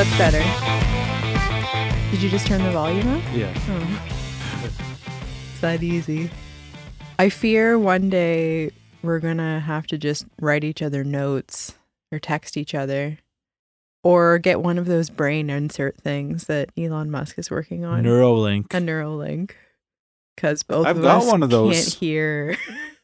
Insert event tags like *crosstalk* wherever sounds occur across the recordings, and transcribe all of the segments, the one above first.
That's better. Did you just turn the volume up? Yeah. Oh. *laughs* It's that easy. I fear one day we're gonna have to just write each other notes or text each other or get one of those brain insert things that Elon Musk is working on. Neuralink. a Neuralink. Because both I've of got us one of those. can't hear.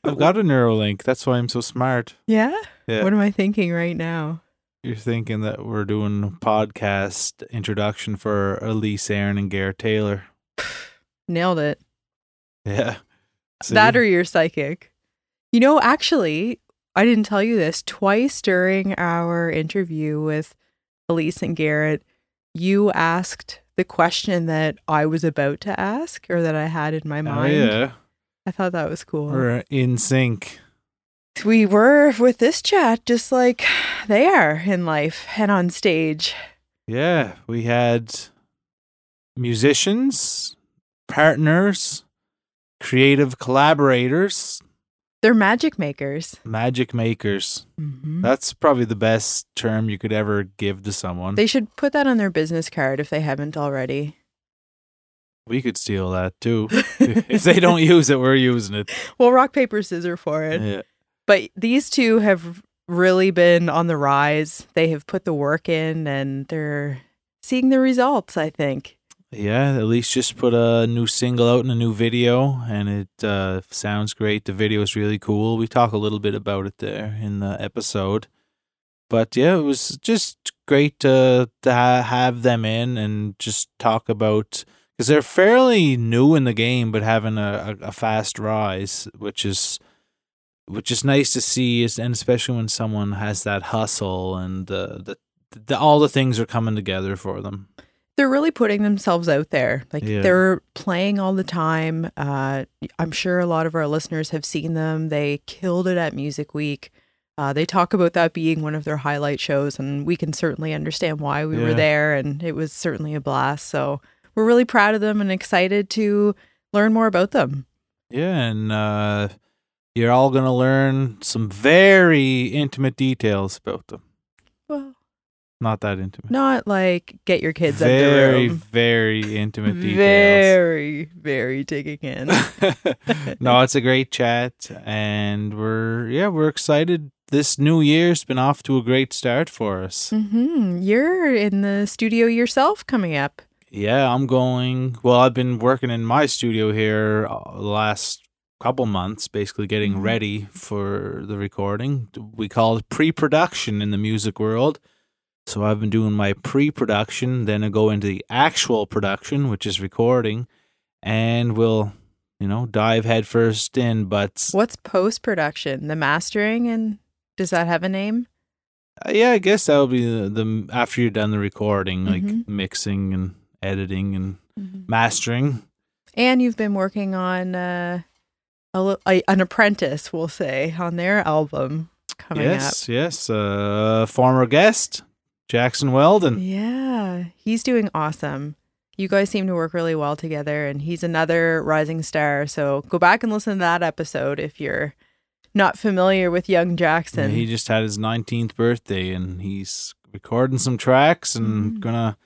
I've got a Neuralink. That's why I'm so smart. *laughs* yeah? Yeah. What am I thinking right now? You're thinking that we're doing a podcast introduction for Elyse Aeryn and Garrett Taylor. *sighs* Nailed it. Yeah. That or you're psychic. You know, actually, I didn't tell you this. Twice during our interview with Elyse and Garrett, you asked the question that I was about to ask or that I had in my Oh, mind. yeah. I thought that was cool. We're in sync. We were with this chat just like they are in life and on stage. Yeah. We had musicians, partners, creative collaborators, They're magic makers. magic makers. Mm-hmm. That's probably the best term you could ever give to someone. They should put that on their business card if they haven't already. we could steal that too. *laughs* if they don't use it, we're using it. Well, rock, paper, scissors for it. Yeah. But these two have really been on the rise. They have put the work in and they're seeing the results, I think. Yeah, at least just put a new single out and a new video, and it uh, sounds great. The video is really cool. We talk a little bit about it there in the episode, but yeah, it was just great to to ha- have them in and just talk about because they're fairly new in the game, but having a, a fast rise, which is which is nice to see, is and especially when someone has that hustle and uh, the, the all the things are coming together for them. They're really putting themselves out there. Like Yeah. they're playing all the time. Uh, I'm sure a lot of our listeners have seen them. They killed it at Music Week. Uh, they talk about that being one of their highlight shows, and we can certainly understand why we were there. And it was certainly a blast. So we're really proud of them and excited to learn more about them. Yeah, and uh, you're all going to learn some very intimate details about them. Well, Not that intimate. not like get your kids very, very intimate details. Very, very digging in. *laughs* no, it's a great chat, and we're yeah, we're excited. This new year's been off to a great start for us. hmm You're in the studio yourself coming up. Yeah, I'm going. Well, I've been working in my studio here uh, last couple months, basically getting Mhm. ready for the recording. We call it pre-production in the music world. So I've been doing my pre-production, then I go into the actual production, which is recording, and we'll, you know, dive headfirst in. But What's post production? The mastering, and does that have a name? uh, yeah, I guess that would be the, the after you're done the recording, like Mhm. mixing and editing and mastering. And you've been working on uh, a, a, an apprentice, we'll say, on their album coming yes, yes. Uh, former guest Jackson Weldon. Yeah, he's doing awesome. You guys seem to work really well together, and he's another rising star. So go back and listen to that episode if you're not familiar with young Yeah, Jackson. he just had his 19th birthday, and he's recording some tracks and Mm. gonna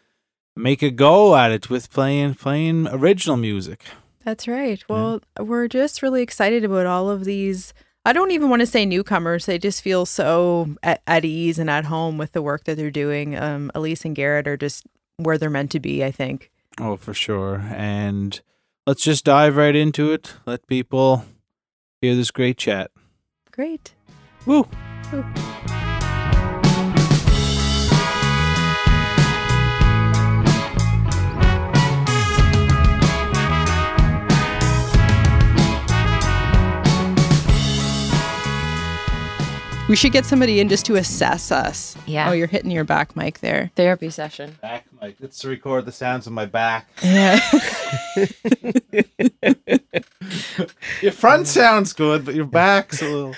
make a go at it with playing playing original music. That's right. Well, we're just really excited about all of these. I don't even want to say newcomers. They just feel so at, at ease and at home with the work that they're doing. Um, Elyse and Garrett are just where they're meant to be, I think. Oh, for sure. And let's just dive right into it. Let people hear this great chat. Great. Woo! We should get somebody in just to assess us. Yeah. Oh, you're hitting your back mic there. Therapy session. Back, Mike. Let's record the sounds of my back. Yeah. *laughs* Your front sounds good, but your back's a little,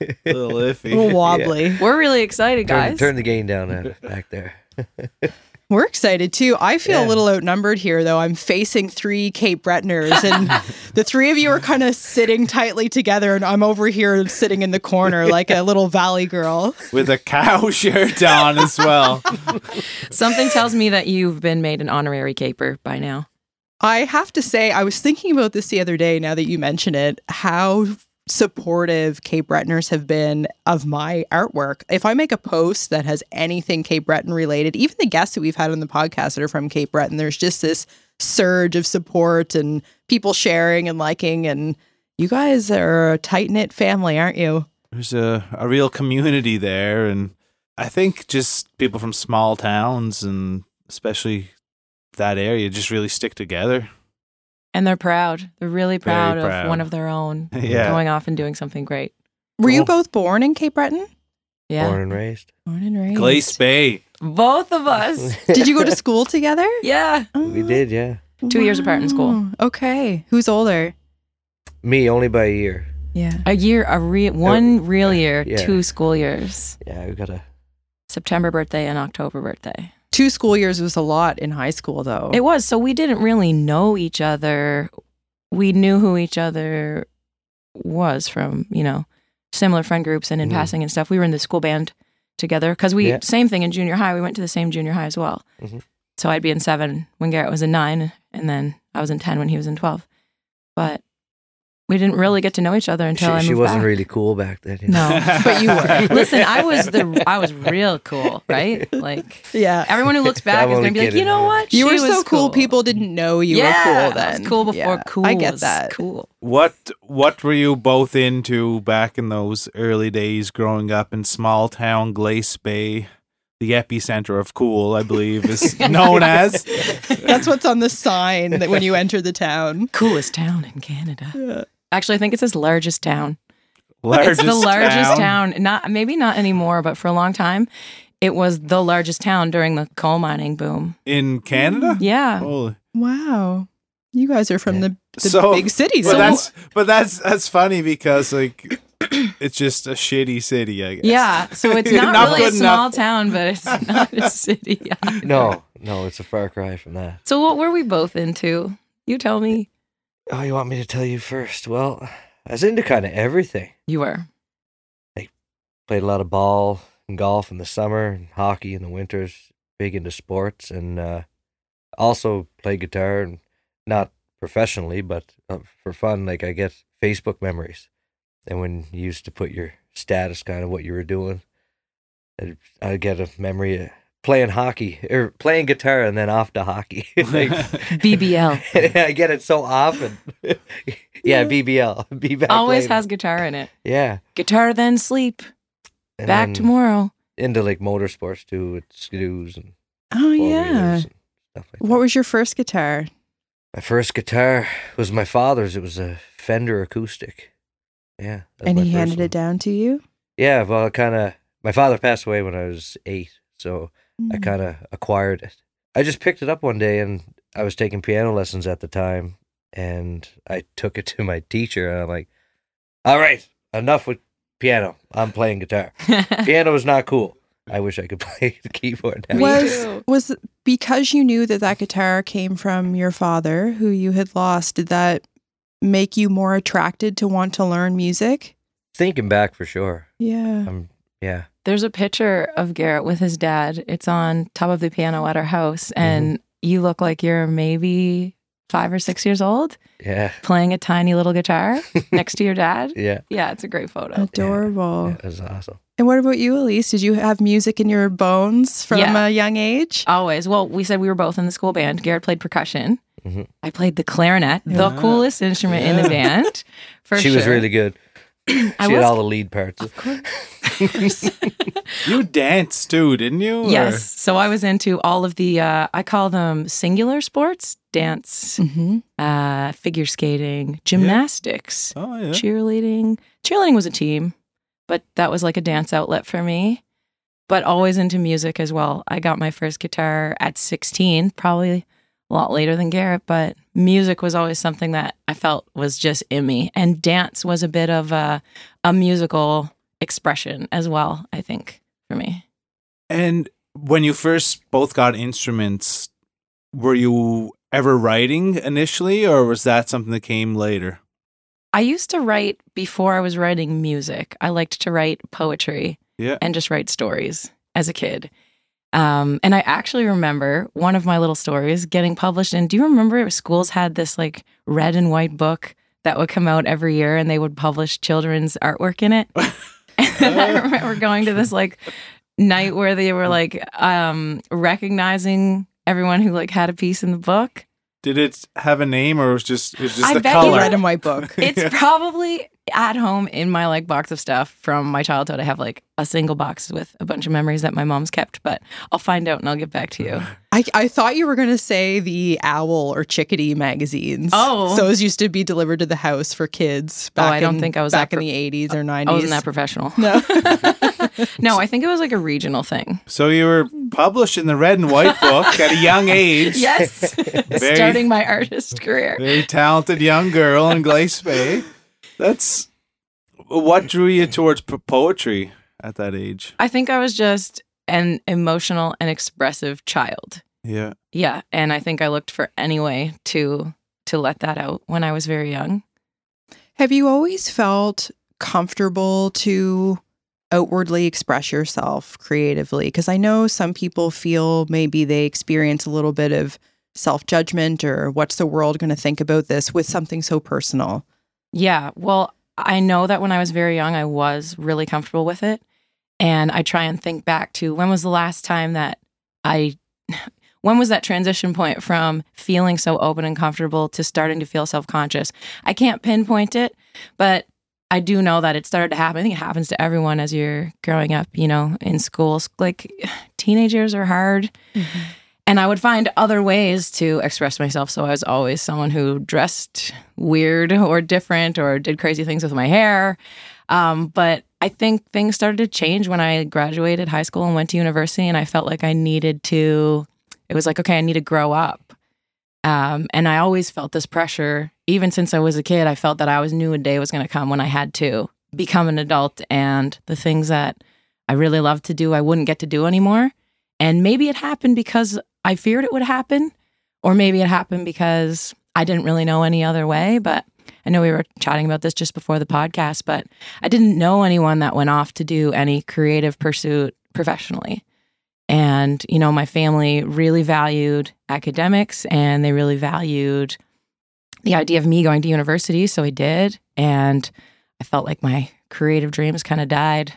a little iffy. a little wobbly. We're really excited, Turn, guys. turn the gain down uh, back there. *laughs* We're excited too. I feel a little outnumbered here, though. I'm facing three Cape Bretoners, and *laughs* the three of you are kind of sitting tightly together, and I'm over here sitting in the corner like a little valley girl. With a cow *laughs* shirt on as well. Something tells me that you've been made an honorary caper by now. I have to say, I was thinking about this the other day. Now that you mention it, how supportive Cape Bretoners have been of my artwork. If I make a post that has anything Cape Breton related, even the guests that we've had on the podcast that are from Cape Breton, there's just this surge of support and people sharing and liking. And you guys are a tight knit family, aren't you? There's a, a real community there. And I think just people from small towns and especially that area just really stick together. And they're proud. They're really proud, proud. of one of their own *laughs* Yeah. going off and doing something great. Were you both born in Cape Breton? Yeah. Born and raised. Born and raised. Glace Bay. Both of us. *laughs* Did you go to school together? *laughs* yeah. we did, yeah. Two years apart in school. Okay. Who's older? Me only by a year. Yeah. A year, a re- one oh, real year, yeah. two school years. Yeah, we got a. September birthday and October birthday. Two school years was a lot in high school, though. It was. So we didn't really know each other. We knew who each other was from, you know, similar friend groups and in Mhm. passing and stuff. We were in the school band together because we, Yeah. same thing in junior high. We went to the same junior high as well. Mhm. So I'd be in seven when Garrett was in nine, and then I was in 10 when he was in 12. But we didn't really get to know each other until I She, moved she wasn't back. really cool back then. you know. No, but you were. *laughs* Listen, I was the I was real cool, right? Like yeah. everyone who looks *laughs* back I'm is gonna be like, you know what? You She were so was cool. People didn't know you yeah, were cool I then. was cool before Yeah, cool. I get was that. Cool. What what were you both into back in those early days growing up in small town Glace Bay? The epicenter of cool, I believe, is *laughs* known as. That's what's on the sign that when you enter the town. Coolest town in Canada. Actually, I think it says largest town. Largest it's the largest town. Not maybe not anymore, but for a long time, it was the largest town during the coal mining boom. in Canada. Mm, yeah. Holy. Wow. You guys are from Yeah. the, the So- big cities. But So that's but that's that's funny because like *clears throat* it's just a shitty city, I guess. Yeah. So it's *laughs* not, Not really a small enough. town, but it's *laughs* not a city. Yeah. No, no, it's a far cry from that. So what were we both into? You tell me. Oh, you want me to tell you first? Well, I was into kind of everything. You were. I played a lot of ball and golf in the summer and hockey in the winters. Big into sports and uh, also play guitar and not professionally, but uh, for fun. Like I get Facebook memories, and when you used to put your status, kind of what you were doing, I get a memory of playing hockey or playing guitar and then off to hockey. *laughs* like *laughs* BBL. *laughs* I get it so often. yeah, BBL. Be back Always later. has guitar in it. Yeah. Guitar then sleep. And Back then tomorrow. Into like motorsports too, with skidoos and oh yeah. and stuff like What was your first guitar? My first guitar was my father's. It was a Fender acoustic. Yeah. And he handed one. it down to you. Yeah, well, kind of. My father passed away when I was eight, so I Mm. kind of acquired it. I just picked it up one day, and I was taking piano lessons at the time, and I took it to my teacher, and I'm like, "All right, enough with piano. I'm playing guitar. *laughs* piano is not cool. I wish I could *laughs* play the keyboard." now." Me was was because you knew that that guitar came from your father, who you had lost. Did that make you more attracted to want to learn music? Thinking back for sure. Yeah. I'm yeah. There's a picture of Garrett with his dad. It's on top of the piano at our house, and you look like you're maybe five or six years old, Yeah. playing a tiny little guitar *laughs* next to your dad. Yeah. Yeah, it's a great photo. Adorable. yeah. It was awesome. And what about you, Elyse? Did you have music in your bones from Yeah. a young age? Always. Well, we said we were both in the school band. Garrett played percussion. Mhm. I played the clarinet, the coolest instrument in the band. *laughs* For she sure. was really good. *clears throat* I she had was- all the lead parts. Of course. *laughs* *laughs* You danced too, didn't you? Or- yes. So I was into all of the, uh, I call them singular sports dance, Mm-hmm. uh, figure skating, gymnastics, Oh yeah. cheerleading. Cheerleading was a team. but that was like a dance outlet for me. But always into music as well. I got my first guitar at 16, probably a lot later than Garrett, but music was always something that I felt was just in me. And dance was a bit of a, a musical expression as well, I think, for me. And when you first both got instruments, were you ever writing initially, or was that something that came later? I used to write before I was writing music. I liked to write poetry Yeah. and just write stories as a kid. Um, and I actually remember one of my little stories getting published. And do you remember schools had this like red and white book that would come out every year and they would publish children's artwork in it? *laughs* and *laughs* I remember going to this like night where they were like um, recognizing everyone who like had a piece in the book. Did it have a name, or was just it was just I the bet you color? red and white book. It's *laughs* Yeah. probably at home in my like box of stuff from my childhood. I have like a single box with a bunch of memories that my mom's kept, but I'll find out and I'll get back to you. *laughs* I, I thought you were going to say the Owl or Chickadee magazines. Oh. So those used to be delivered to the house for kids. Oh, I don't in- think I was that back pro- in the 80s or 90s. I wasn't that professional. No. *laughs* *laughs* No, I think it was like a regional thing. So you were published in the red and white book at a young age. Yes. Very- Starting my artist career. Very talented young girl in Glace Bay. That's what drew you towards po- poetry at that age. I think I was just an emotional and expressive child. Yeah. Yeah, and I think I looked for any way to to let that out when I was very young. Have you always felt comfortable to outwardly express yourself creatively? Because I know some people feel maybe they experience a little bit of self judgment or what's the world going to think about this with something so personal. Yeah. Well, I know that when I was very young, I was really comfortable with it. And I try and think back to when was the last time that I, *laughs* when was that transition point from feeling so open and comfortable to starting to feel self conscious? I can't pinpoint it, but I do know that it started to happen. I think it happens to everyone as you're growing up, you know, in schools. Like *sighs* teenagers are hard. Mm-hmm. And I would find other ways to express myself. So I was always someone who dressed weird or different or did crazy things with my hair. Um, but I think things started to change when I graduated high school and went to university. And I felt like I needed to, it was like, okay, I need to grow up. Um, and I always felt this pressure, even since I was a kid. I felt that I always knew a day was going to come when I had to become an adult and the things that I really loved to do, I wouldn't get to do anymore. And maybe it happened because I feared it would happen, or maybe it happened because I didn't really know any other way. But I know we were chatting about this just before the podcast, but I didn't know anyone that went off to do any creative pursuit professionally. And, you know, my family really valued academics and they really valued the idea of me going to university. So I did. And I felt like my creative dreams kind of died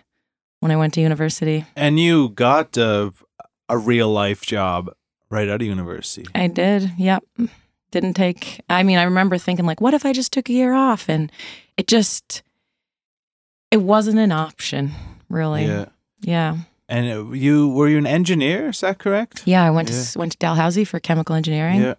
when I went to university. And you got a, a real life job right out of university. I did. Yep. Didn't take, I mean, I remember thinking, like, what if I just took a year off? And it just, it wasn't an option, really. Yeah. Yeah. And uh, you were you an engineer? Is that correct? Yeah. I went Yeah. to went to Dalhousie for chemical engineering. Yeah.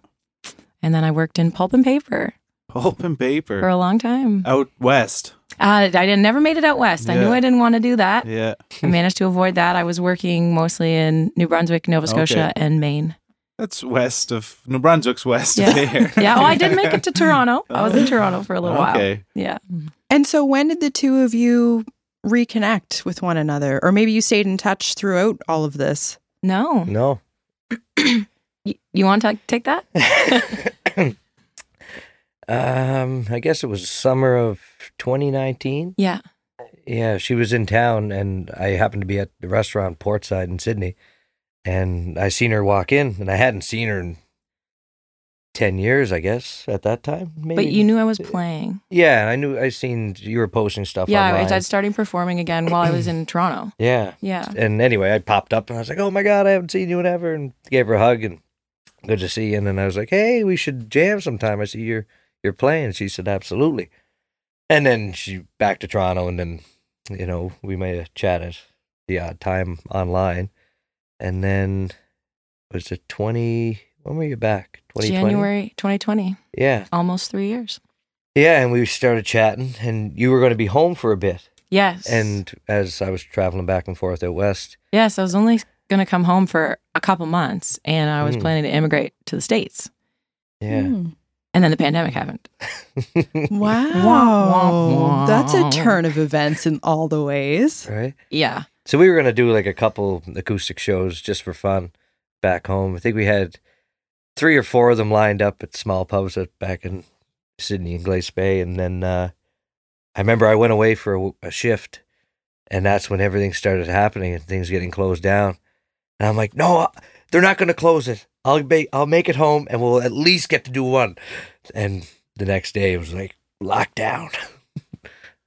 And then I worked in pulp and paper Pulp and paper for a long time. out west. Uh, I didn't, never made it out west. I knew I didn't want to do that. Yeah. I managed to avoid that. I was working mostly in New Brunswick, Nova Scotia, and Maine. That's west of New Brunswick's west Yeah. of there. *laughs* Yeah. Oh, I did make it to *laughs* Toronto. I was in Toronto for a little while. Okay. Yeah. And so, when did the two of you reconnect with one another? Or maybe you stayed in touch throughout all of this? No. No. *clears throat* You, you want to take that? *laughs* um, I guess it was summer of 2019. Yeah. Yeah, she was in town, and I happened to be at the restaurant Portside in Sydney, and I seen her walk in, and I hadn't seen her in ten years, I guess, at that time. Maybe. But you knew I was playing. Yeah, I knew. I seen you were posting stuff. Yeah. I online. started starting performing again while I was in *clears throat* Toronto. Yeah, Yeah. and anyway, I popped up, and I was like, "Oh my god, I haven't seen you in ever," and gave her a hug, and good to see you. And then I was like, "Hey, we should jam sometime. I see you're you're playing." She said, "Absolutely." And then she back to Toronto, and then you know we may have chatted the odd time online, and then was it twenty? When were you back? Twenty twenty. January 2020. Yeah, Almost three years. yeah, and we started chatting, and you were going to be home for a bit. Yes. And as I was traveling back and forth out west, yes, I was only going to come home for a couple months and I was Mm. planning to immigrate to the States. yeah. Hmm. And then the pandemic happened. *laughs* Wow. Wah, wah, That's a turn of events in all the ways. right. Yeah. So we were gonna do like a couple acoustic shows just for fun back home. I think we had three or four of them lined up at small pubs back in Sydney and Glace Bay, and then uh, I remember I went away for a, a shift, and that's when everything started happening and things getting closed down. And I'm like, no, they're not gonna close it. I'll make I'll make it home, and we'll at least get to do one. And the next day it was like lockdown.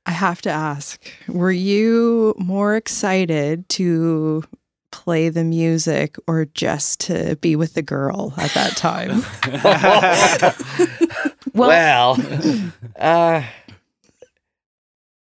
I have to ask, were you more excited to play the music or just to be with the girl at that time? *laughs* *laughs* Well, well, uh,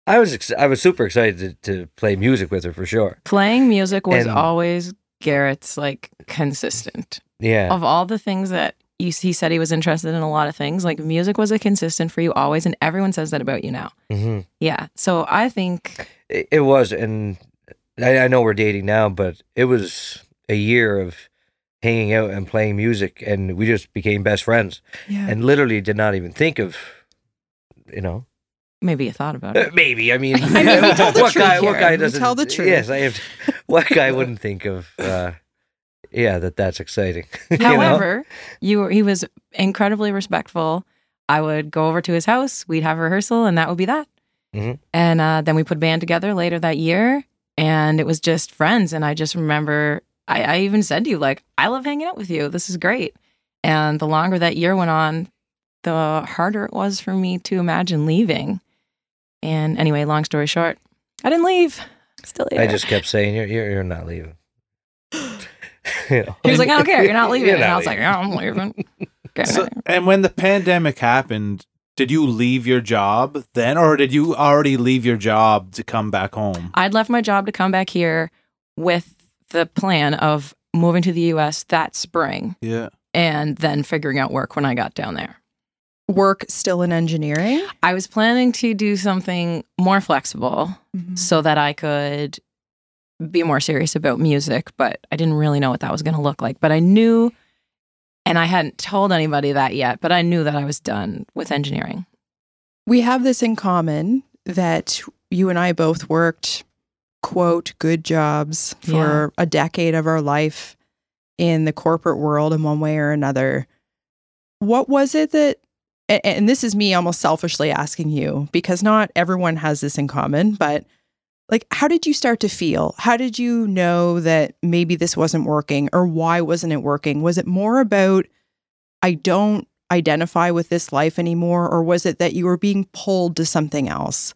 I was ex- I was super excited to, to play music with her for sure. playing music was And- always Garrett's like consistent. Yeah, Of all the things that you, he said he was interested in a lot of things, like music was a consistent for you always. And everyone says that about you now. hmm Yeah. So I think, it, it was, and I, I know we're dating now, but it was a year of hanging out and playing music, and we just became best friends, yeah. and literally did not even think of, you know, maybe you thought about Uh, it. maybe. I mean, *laughs* I mean, we tell the what guy? What guy doesn't tell the truth. Yes, I have. *laughs* What guy wouldn't think of? Uh, yeah, that that's exciting. *laughs* you know? However, you were, he was incredibly respectful. I would go over to his house, we'd have rehearsal, and that would be that. Mhm. And uh, then we put a band together later that year, and it was just friends. And I just remember, I, I even said to you, like, I love hanging out with you. This is great. And the longer that year went on, the harder it was for me to imagine leaving. And anyway, long story short, I didn't leave. Still here. I just kept saying, "You're you're, you're not leaving." *gasps* You know? he was like, I don't care. You're not *laughs* leaving. You're and not I was like, leaving. yeah, I'm leaving. Okay. *laughs* So, and when the pandemic happened, did you leave your job then, or did you already leave your job to come back home? I'd left my job to come back here with the plan of moving to the US that spring Yeah. and then figuring out work when I got down there. Work still in engineering? I was planning to do something more flexible Mhm. so that I could be more serious about music, but I didn't really know what that was going to look like. But I knew, and I hadn't told anybody that yet, but I knew that I was done with engineering. We have this in common that you and I both worked, quote, good jobs for a decade of our life in the corporate world in one way or another. What was it that, and this is me almost selfishly asking you because not everyone has this in common, but like, how did you start to feel? How did you know that maybe this wasn't working or why wasn't it working? Was it more about, I don't identify with this life anymore or was it that you were being pulled to something else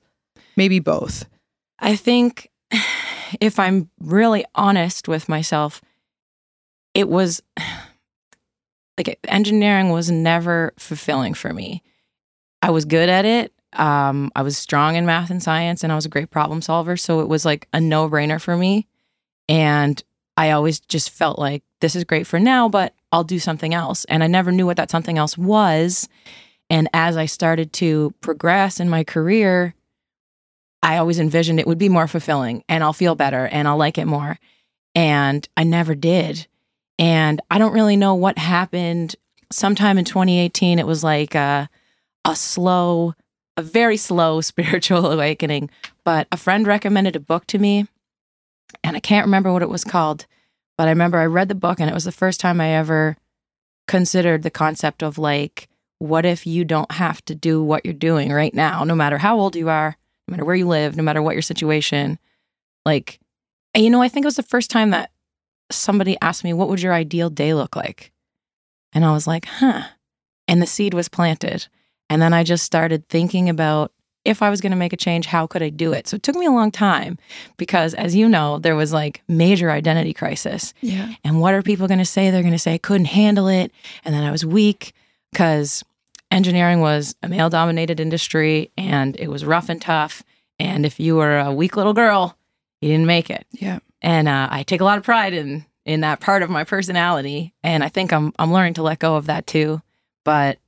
maybe both I think *sighs* if I'm really honest with myself, it was like engineering was never fulfilling for me. I was good at it. Um, I was strong in math and science, and I was a great problem solver. So it was like a no brainer for me. And I always just felt like this is great for now, but I'll do something else. And I never knew what that something else was. And as I started to progress in my career, I always envisioned it would be more fulfilling and I'll feel better and I'll like it more. And I never did. And I don't really know what happened. Sometime in 2018, it was like a, a slow, a very slow *laughs* spiritual awakening. But a friend recommended a book to me, and I can't remember what it was called. But I remember I read the book, and it was the first time I ever considered the concept of like, what if you don't have to do what you're doing right now, no matter how old you are, no matter where you live, no matter what your situation. Like, you know, I think it was the first time that somebody asked me, What would your ideal day look like? And I was like, Huh. And the seed was planted. And then I just started thinking about if I was going to make a change, how could I do it? So it took me a long time because, as you know, there was like major identity crisis. yeah And what are people going to say? They're going to say I couldn't handle it and then I was weak because engineering was a male dominated industry and it was rough and tough. And if you were a weak little girl, you didn't make it. yeah And uh, I take a lot of pride in in that part of my personality. And I think I'm I'm learning to let go of that too. But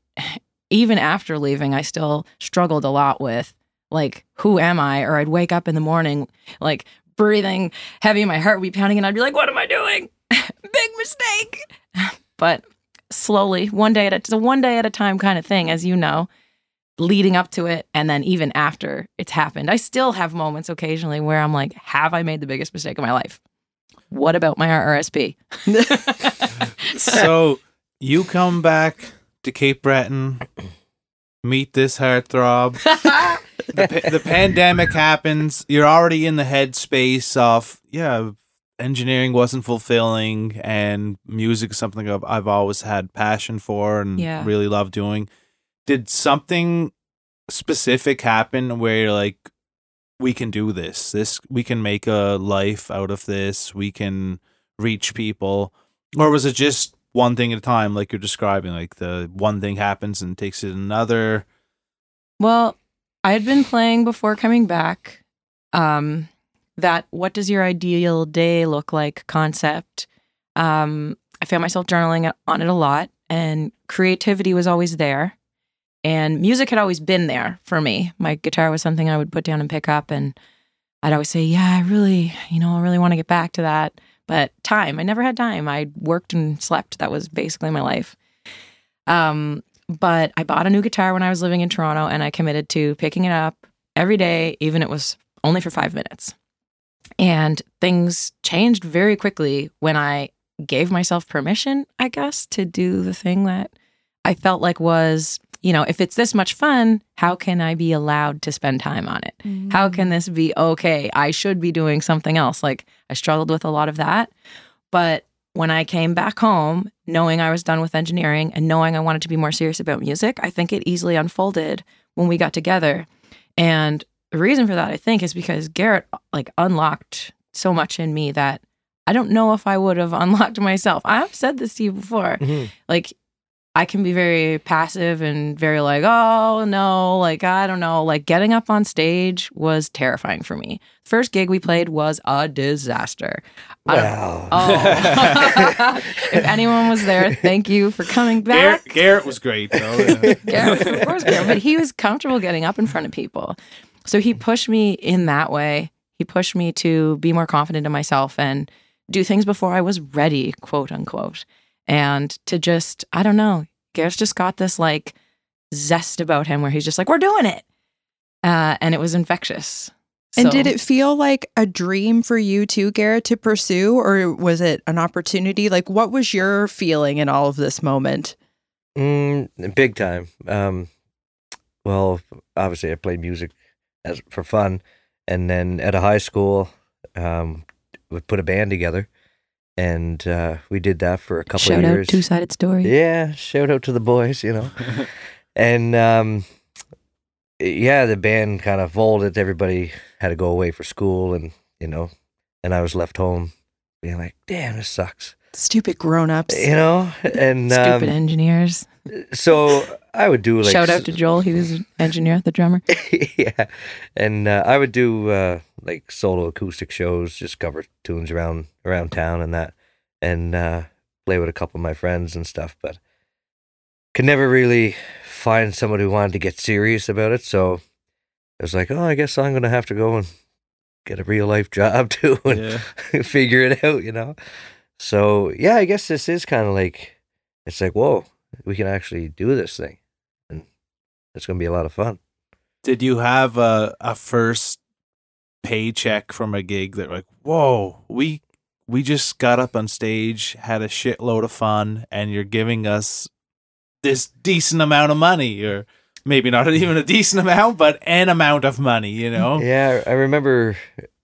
even after leaving, I still struggled a lot with like who am I? Or I'd wake up in the morning like breathing heavy, my heart would be pounding, and I'd be like, what am I doing? *laughs* Big mistake. But slowly, one day at a, one day at a time kind of thing, as you know, leading up to it, and then even after it's happened, I still have moments occasionally where I'm like, have I made the biggest mistake of my life? What about my RSP? so you come back to Cape Breton, meet this heartthrob. the, pa- the pandemic happens. You're already in the headspace of yeah, engineering wasn't fulfilling, and music is something I've, I've always had passion for and Yeah. really love doing. Did something specific happen where like, we can do this. This we can make a life out of this. We can reach people, or was it just one thing at a time, like you're describing? Like the one thing happens and takes it another. Well, I had been playing before coming back. Um, that what does your ideal day look like concept. Um, I found myself journaling on it a lot, and creativity was always there. And music had always been there for me. My guitar was something I would put down and pick up, and I'd always say, "Yeah, I really, you know, I really want to get back to that." But time, I never had time. I worked and slept. That was basically my life. Um, but I bought a new guitar when I was living in Toronto and I committed to picking it up every day, even it was only for five minutes. And things changed very quickly when I gave myself permission, I guess, to do the thing that I felt like was, you know, if it's this much fun, how can I be allowed to spend time on it? How can this be okay? I should be doing something else. Like I struggled with a lot of that. But when I came back home, knowing I was done with engineering and knowing I wanted to be more serious about music, I think it easily unfolded when we got together. And the reason for that, I think, is because Garrett like unlocked so much in me that I don't know if I would have *laughs* unlocked myself. I've said this to you before. Mhm. Like I can be very passive and very like, oh no, like I don't know. Like getting up on stage was terrifying for me. First gig we played was a disaster. Wow. *laughs* Oh. *laughs* if anyone was there, thank you for coming back. Garrett, Garrett was great though. yeah. *laughs* Garrett, of course, Garrett, but he was comfortable getting up in front of people. So he pushed me in that way. He pushed me to be more confident in myself and do things before I was ready, quote unquote. And to just, I don't know, Garrett's just got this like zest about him where he's just like, we're doing it. Uh, and it was infectious. And So- did it feel like a dream for you too, Garrett, to pursue, or was it an opportunity? Like, what was your feeling in all of this moment? Mm, big time. Um, well, obviously, I played music as for fun, and then at a high school, um, we put a band together, and uh, we did that for a couple Shout of out years. two sided story. Yeah, shout out to the boys, you know. *laughs* and um, yeah, the band kind of folded. Everybody had to go away for school, and you know, and I was left home, being like, "Damn, this sucks," Stupid grown ups. you know. And Stupid um, engineers. So I would do like Shout out to Joel. He was an engineer, the drummer. *laughs* yeah, and uh, I would do uh, like solo acoustic shows, just cover tunes around around town and that, and uh, play with a couple of my friends and stuff. But could never really find someone who wanted to get serious about it. So I was like, oh, I guess I'm gonna have to go and get a real life job *laughs* too and yeah. figure it out, you know. So yeah, I guess this is kind of like it's like whoa, we can actually do this thing, and it's gonna be a lot of fun. Did you have a a first paycheck from a gig that like, whoa, we we just got up on stage, had a shitload of fun, and you're giving us this decent amount of money, or maybe not *laughs* even a decent amount, but an amount of money, you know? Yeah, I remember.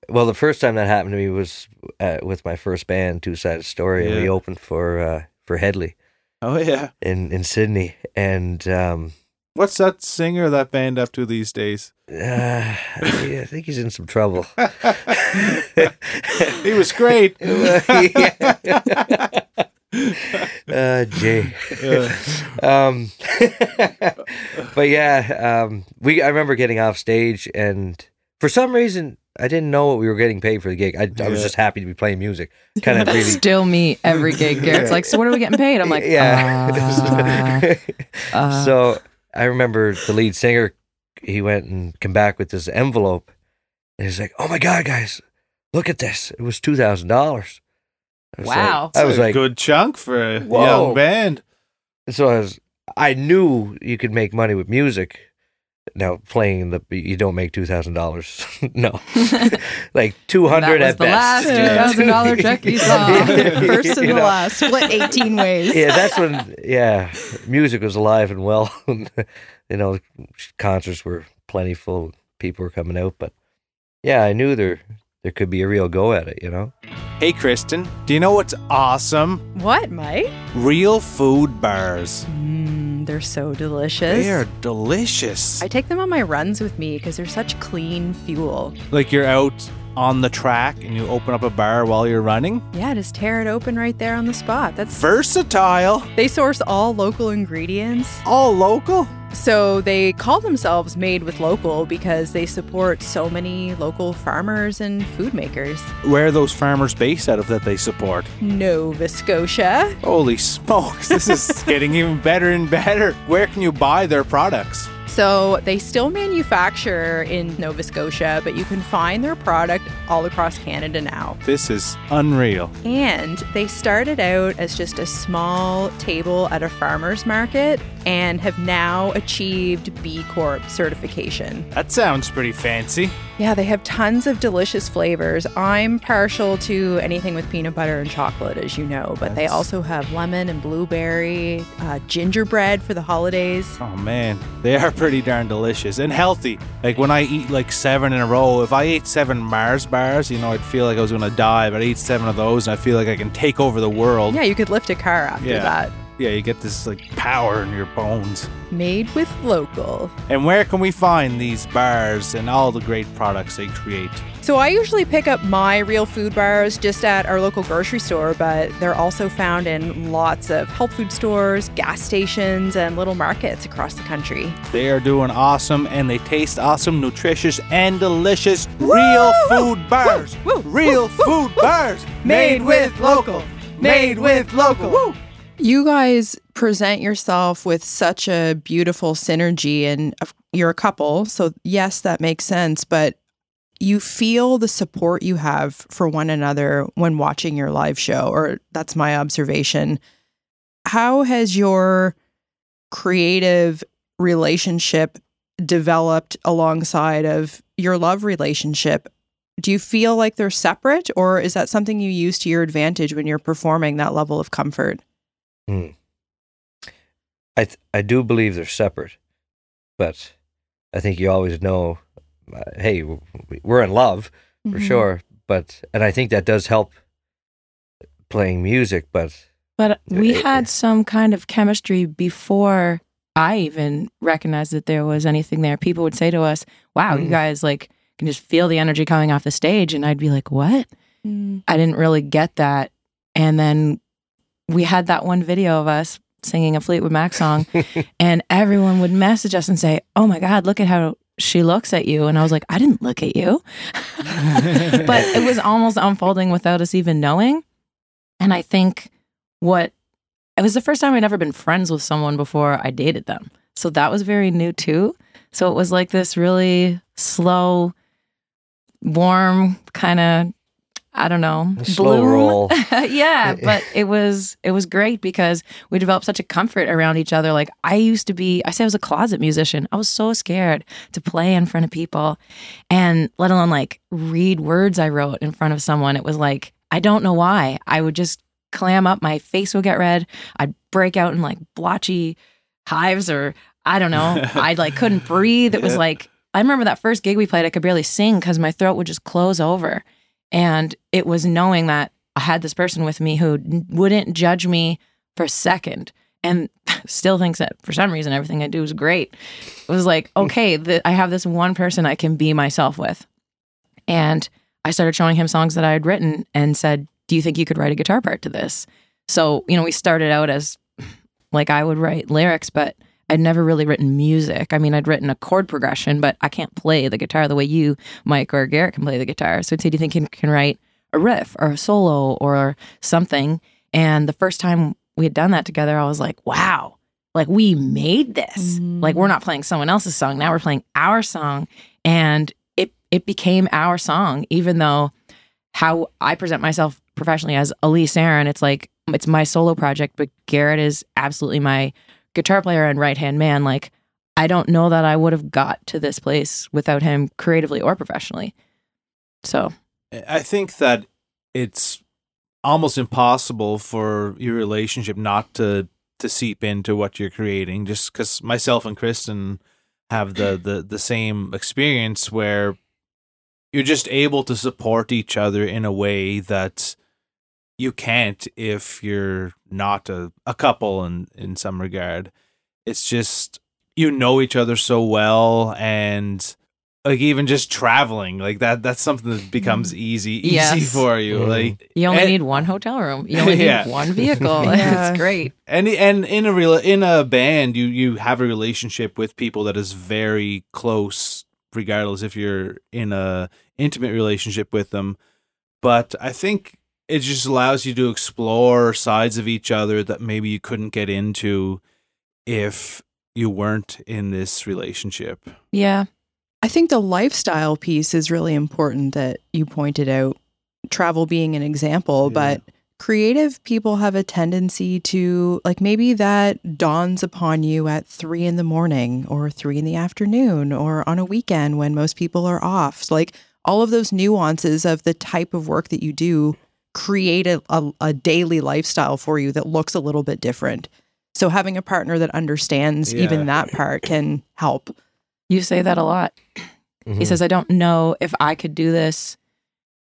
Well, the first time that happened to me was uh, with my first band, Two Sided Story, and we opened for uh, for Hedley Oh yeah. in in Sydney, and um, What's that singer that band up to these days? uh, yeah, I think he's in some trouble. *laughs* *laughs* he was great. *laughs* uh, Jay. Yeah. um, but yeah, um, we. I remember getting off stage, and for some reason, I didn't know what we were getting paid for the gig. I, I was just happy to be playing music. *laughs* Kind of That's really. still me every gig. Garrett's like, so what are we getting paid? I'm like, yeah. uh, *laughs* uh. so I remember the lead singer he went and came back with this envelope, and he's like, "Oh my god, guys, look at this! It was two thousand dollars." Wow. I was a like, good chunk for a Whoa. young band. so I was, I knew you could make money with music. Now playing the, you don't make two thousand dollars. *laughs* no, *laughs* like two hundred That was at the best. last $2,000 check you saw. *laughs* First and You the know? last, split 18 ways. yeah, that's when yeah, music was alive and well. you know, concerts were plentiful, people were coming out, but yeah, I knew there there could be a real go at it. You know, Hey, Kristen, do you know what's awesome? What, Mike? Real food bars. Hmm. They're so delicious. They are delicious. I take them on my runs with me because they're such clean fuel. like you're out on the track and you open up a bar while you're running. Yeah, just tear it open right there on the spot. That's Versatile, they source all local ingredients. all local. So they call themselves Made with Local because they support so many local farmers and food makers. Where are those farmers based out of that they support? Nova Scotia. Holy smokes, this is *laughs* getting even better and better. Where can you buy their products? So they still manufacture in Nova Scotia, but you can find their product all across Canada now. This is unreal. And they started out as just a small table at a farmer's market and have now achieved B Corp certification. That sounds pretty fancy. Yeah, they have tons of delicious flavors. I'm partial to anything with peanut butter and chocolate, as you know, but they also have lemon and blueberry, uh, gingerbread for the holidays. Oh man, they are pretty darn delicious and healthy. Like when I eat like seven in a row, if I ate seven Mars bars, you know, I'd feel like I was gonna die. But I eat seven of those, and I feel like I can take over the world. Yeah, you could lift a car after Yeah. that. Yeah, you get this like power in your bones. Made with local. And where can we find these bars and all the great products they create? So I usually pick up my real food bars just at our local grocery store, but they're also found in lots of health food stores, gas stations, and little markets across the country. They are doing awesome and they taste awesome, nutritious, and delicious. Real food bars. woo, Real food bars. Made with local. Made with local. You guys present yourself with such a beautiful synergy, and you're a couple. So, yes, that makes sense. But you feel the support you have for one another when watching your live show, or that's my observation. How has your creative relationship developed alongside of your love relationship? Do you feel like they're separate, or is that something you use to your advantage when you're performing that level of comfort? Hmm. I th- I do believe they're separate, but I think you always know, uh, hey, we're in love for Mhm. sure. But and I think that does help playing music. But But we It- had some kind of chemistry before I even recognized that there was anything there. People would say to us, "Wow, you Mm. guys like can just feel the energy coming off the stage," and I'd be like, "What?" Mm. I didn't really get that. And then we had that one video of us singing a Fleetwood Mac song, *laughs* and everyone would message us and say, "Oh my God, look at how she looks at you," and I was like, "I didn't look at you," *laughs* but it was almost unfolding without us even knowing. And I think what it was the first time I'd ever been friends with someone before I dated them. So that was very new too. So it was like this really slow, warm kind of I don't know, slow bloom. roll. *laughs* yeah, *laughs* but it was it was great because we developed such a comfort around each other. Like I used to be, I say I was a closet musician. I was so scared to play in front of people, and let alone like read words I wrote in front of someone. It was like I don't know why. I would just clam up, my face would get red. I'd break out in like blotchy hives, or I don't know. *laughs* I like couldn't breathe. It was like I remember that first gig we played. I could barely sing because my throat would just close over. And it was knowing that I had this person with me who wouldn't judge me for a second and *laughs* still thinks that for some reason everything I do is great. It was like, hmm. okay, th- I have this one person I can be myself with. And I started showing him songs that I had written and said, Do you think you could write a guitar part to this? So, you know, we started out as like I would write lyrics, but I'd never really written music. I mean, I'd written a chord progression, but I can't play the guitar the way you, Mike, or Garrett can play the guitar. So I'd say, Do you think you can write a riff or a solo or something? And the first time we had done that together, I was like, wow, like we made this. Mhm. Like we're not playing someone else's song. Now we're playing our song. And it it became our song, even though how I present myself professionally as Elyse Aeryn, it's like it's my solo project, but Garrett is absolutely my guitar player and right hand man. Like I don't know that I would have got to this place without him creatively or professionally. So I think that it's almost impossible for your relationship not to to seep into what you're creating just because myself and kristen have the, the the same experience where you're just able to support each other in a way that you can't if you're not a, a couple in in some regard it's just you know each other so well and like even just traveling like that that's something that becomes easy easy Yes. *laughs* for you Mhm. like you only And- need one hotel room. You only *laughs* need one vehicle. *laughs* Yeah. It's great. and and in a real in a band you you have a relationship with people that is very close regardless if you're in a intimate relationship with them but i think it just allows you to explore sides of each other that maybe you couldn't get into if you weren't in this relationship Yeah. I think the lifestyle piece is really important that you pointed out, travel being an example, Yeah. but creative people have a tendency to, like, maybe that dawns upon you at three in the morning or three in the afternoon or on a weekend when most people are off. So, like, all of those nuances of the type of work that you do create a, a, a daily lifestyle for you that looks a little bit different. So, having a partner that understands Yeah. even that part can help. You say that a lot. Mhm. He says, I don't know if I could do this.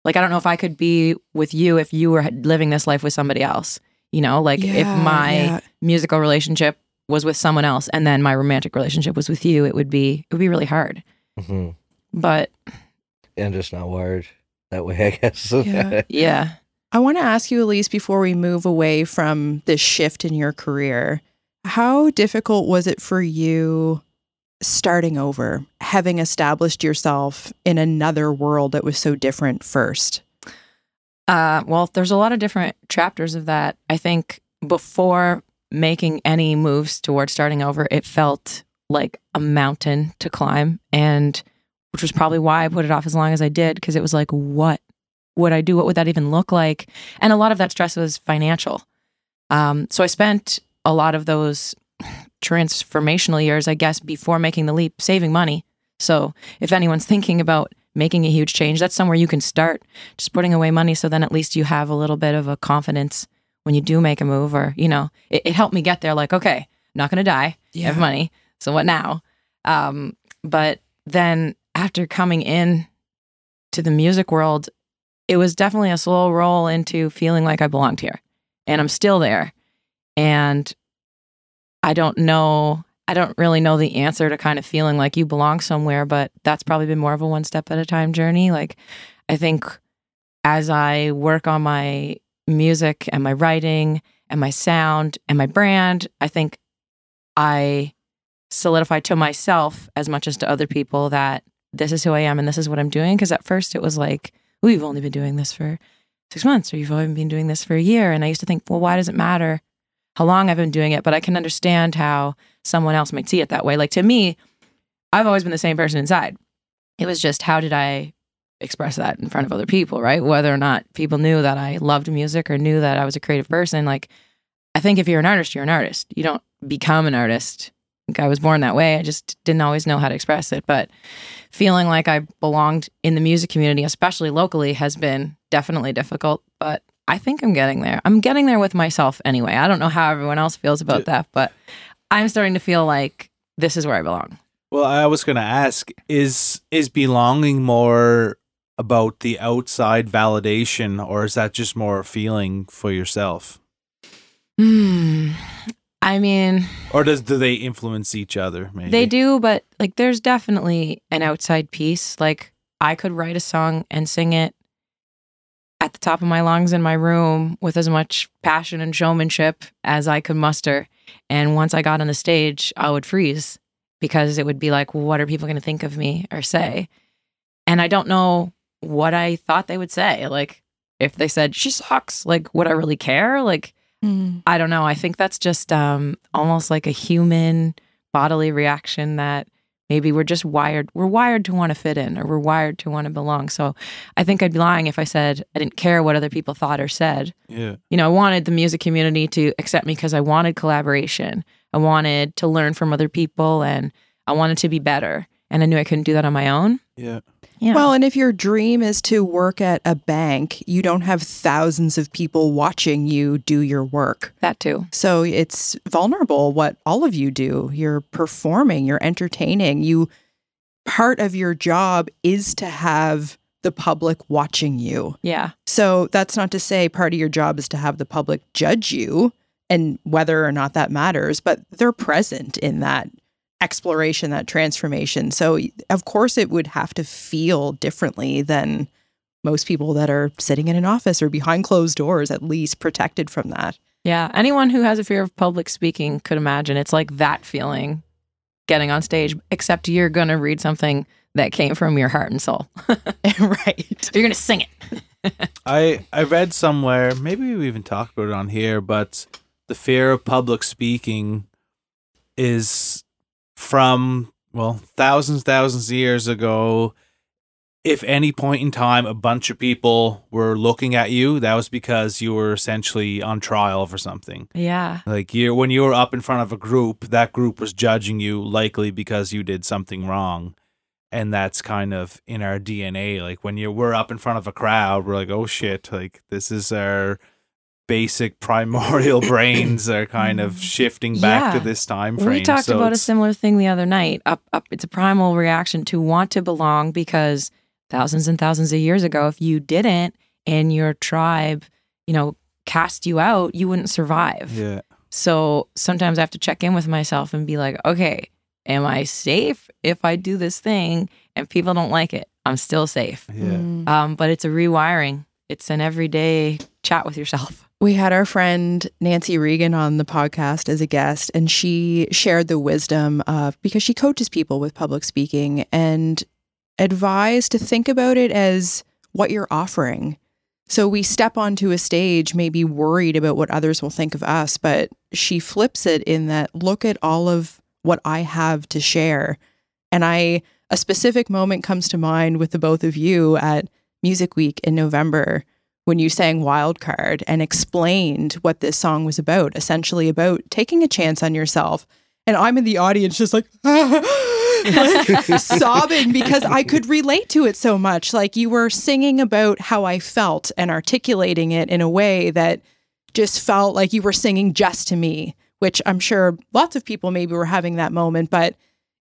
Like, I don't know if I could be with you if you were living this life with somebody else. You know, like if my yeah. musical relationship was with someone else and then my romantic relationship was with you, it would be, it would be really hard. Mhm. But and just not wired that way, I guess. *laughs* Yeah. yeah, I want to ask you, Elyse, before we move away from this shift in your career, how difficult was it for you starting over, having established yourself in another world that was so different first? Uh, well, there's a lot of different chapters of that. I think before making any moves towards starting over, it felt like a mountain to climb, and which was probably why I put it off as long as I did because it was like, what would I do? What would that even look like? And a lot of that stress was financial. Um, so I spent a lot of those transformational years, I guess, before making the leap, saving money. So if anyone's *laughs* thinking about making a huge change, that's somewhere you can start just putting away money so then at least you have a little bit of a confidence when you do make a move or you know it, it helped me get there like okay I'm not gonna die I have money so what now um but then after coming in to the music world it was definitely a slow roll into feeling like i belonged here and i'm still there and i don't know i don't really know the answer to kind of feeling like you belong somewhere but that's probably been more of a one step at a time journey like i think as i work on my music and my writing and my sound and my brand i think i solidify to myself as much as to other people that this is who I am and this is what I'm doing. Because at first it was like, oh, you've only been doing this for six months or you've only been doing this for a year. And I used to think, well, why does it matter how long I've been doing it? But I can understand how someone else might see it that way. Like to me, I've always been the same person inside. It was just how did I express that in front of other people, right? Whether or not people knew that I loved music or knew that I was a creative person. Like, I think if you're an artist, you're an artist. You don't become an artist I was born that way. I just didn't always know how to express it. But feeling like I belonged in the music community, especially locally, has been definitely difficult. But I think I'm getting there. I'm getting there with myself anyway. I don't know how everyone else feels about that, but I'm starting to feel like this is where I belong. Well, I was going to ask is is belonging more about the outside validation or is that just more a feeling for yourself? Hmm. I mean, Or does do they influence each other maybe? They do, but like there's definitely an outside piece. Like I could write a song and sing it at the top of my lungs in my room with as much passion and showmanship as I could muster. And once I got on the stage, I would freeze because it would be like, what are people going to think of me or say? And I don't know what I thought they would say. Like if they said she sucks, like would I really care? Like Mm. I don't know. I think that's just um, almost like a human bodily reaction that maybe we're just wired. We're wired to want to fit in or we're wired to want to belong. So I think I'd be lying if I said I didn't care what other people thought or said. Yeah. You know, I wanted the music community to accept me because I wanted collaboration. I wanted to learn from other people and I wanted to be better. And I knew I couldn't do that on my own. Yeah. Yeah. Well, and if your dream is to work at a bank, you don't have thousands of people watching you do your work. that too. So it's vulnerable what all of you do. You're performing, you're entertaining. You part of your job is to have the public watching you. Yeah. So that's not to say part of your job is to have the public judge you and whether or not that matters, but they're present in that exploration, that transformation. So of course it would have to feel differently than most people that are sitting in an office or behind closed doors, at least protected from that. Yeah. Anyone who has a fear of public speaking could imagine it's like that feeling getting on stage, except you're going to read something that came from your heart and soul. *laughs* *laughs* right. You're going to sing it. *laughs* I I read somewhere, maybe we even talked about it on here, but the fear of public speaking is from well, thousands, thousands of years ago. If any point in time a bunch of people were looking at you, that was because you were essentially on trial for something. Yeah. Like you when you were up in front of a group, that group was judging you likely because you did something wrong. And that's kind of in our DNA. Like when you we're up in front of a crowd, we're like, oh shit, like this is our basic *laughs* primordial brains are kind of shifting back to this time frame. We talked So about a similar thing the other night. Up, up. It's a primal reaction to want to belong because thousands and thousands of years ago, if you didn't and your tribe, you know, cast you out, you wouldn't survive. Yeah. So sometimes I have to check in with myself and be like, okay, am I safe if I do this thing and people don't like it? I'm still safe. Yeah. Mm. Um, but it's a rewiring. It's an everyday chat with yourself. We had our friend Nancy Regan on the podcast as a guest, and she shared the wisdom of because she coaches people with public speaking and advised to think about it as what you're offering. So we step onto a stage, maybe worried about what others will think of us, but she flips it in that look at all of what I have to share. And I, a specific moment comes to mind with the both of you at Music Week in November when you sang Wildcard and explained what this song was about, essentially about taking a chance on yourself. And I'm in the audience just like, *laughs* like, *laughs* sobbing because I could relate to it so much. Like you were singing about how I felt and articulating it in a way that just felt like you were singing just to me, which I'm sure lots of people maybe were having that moment, but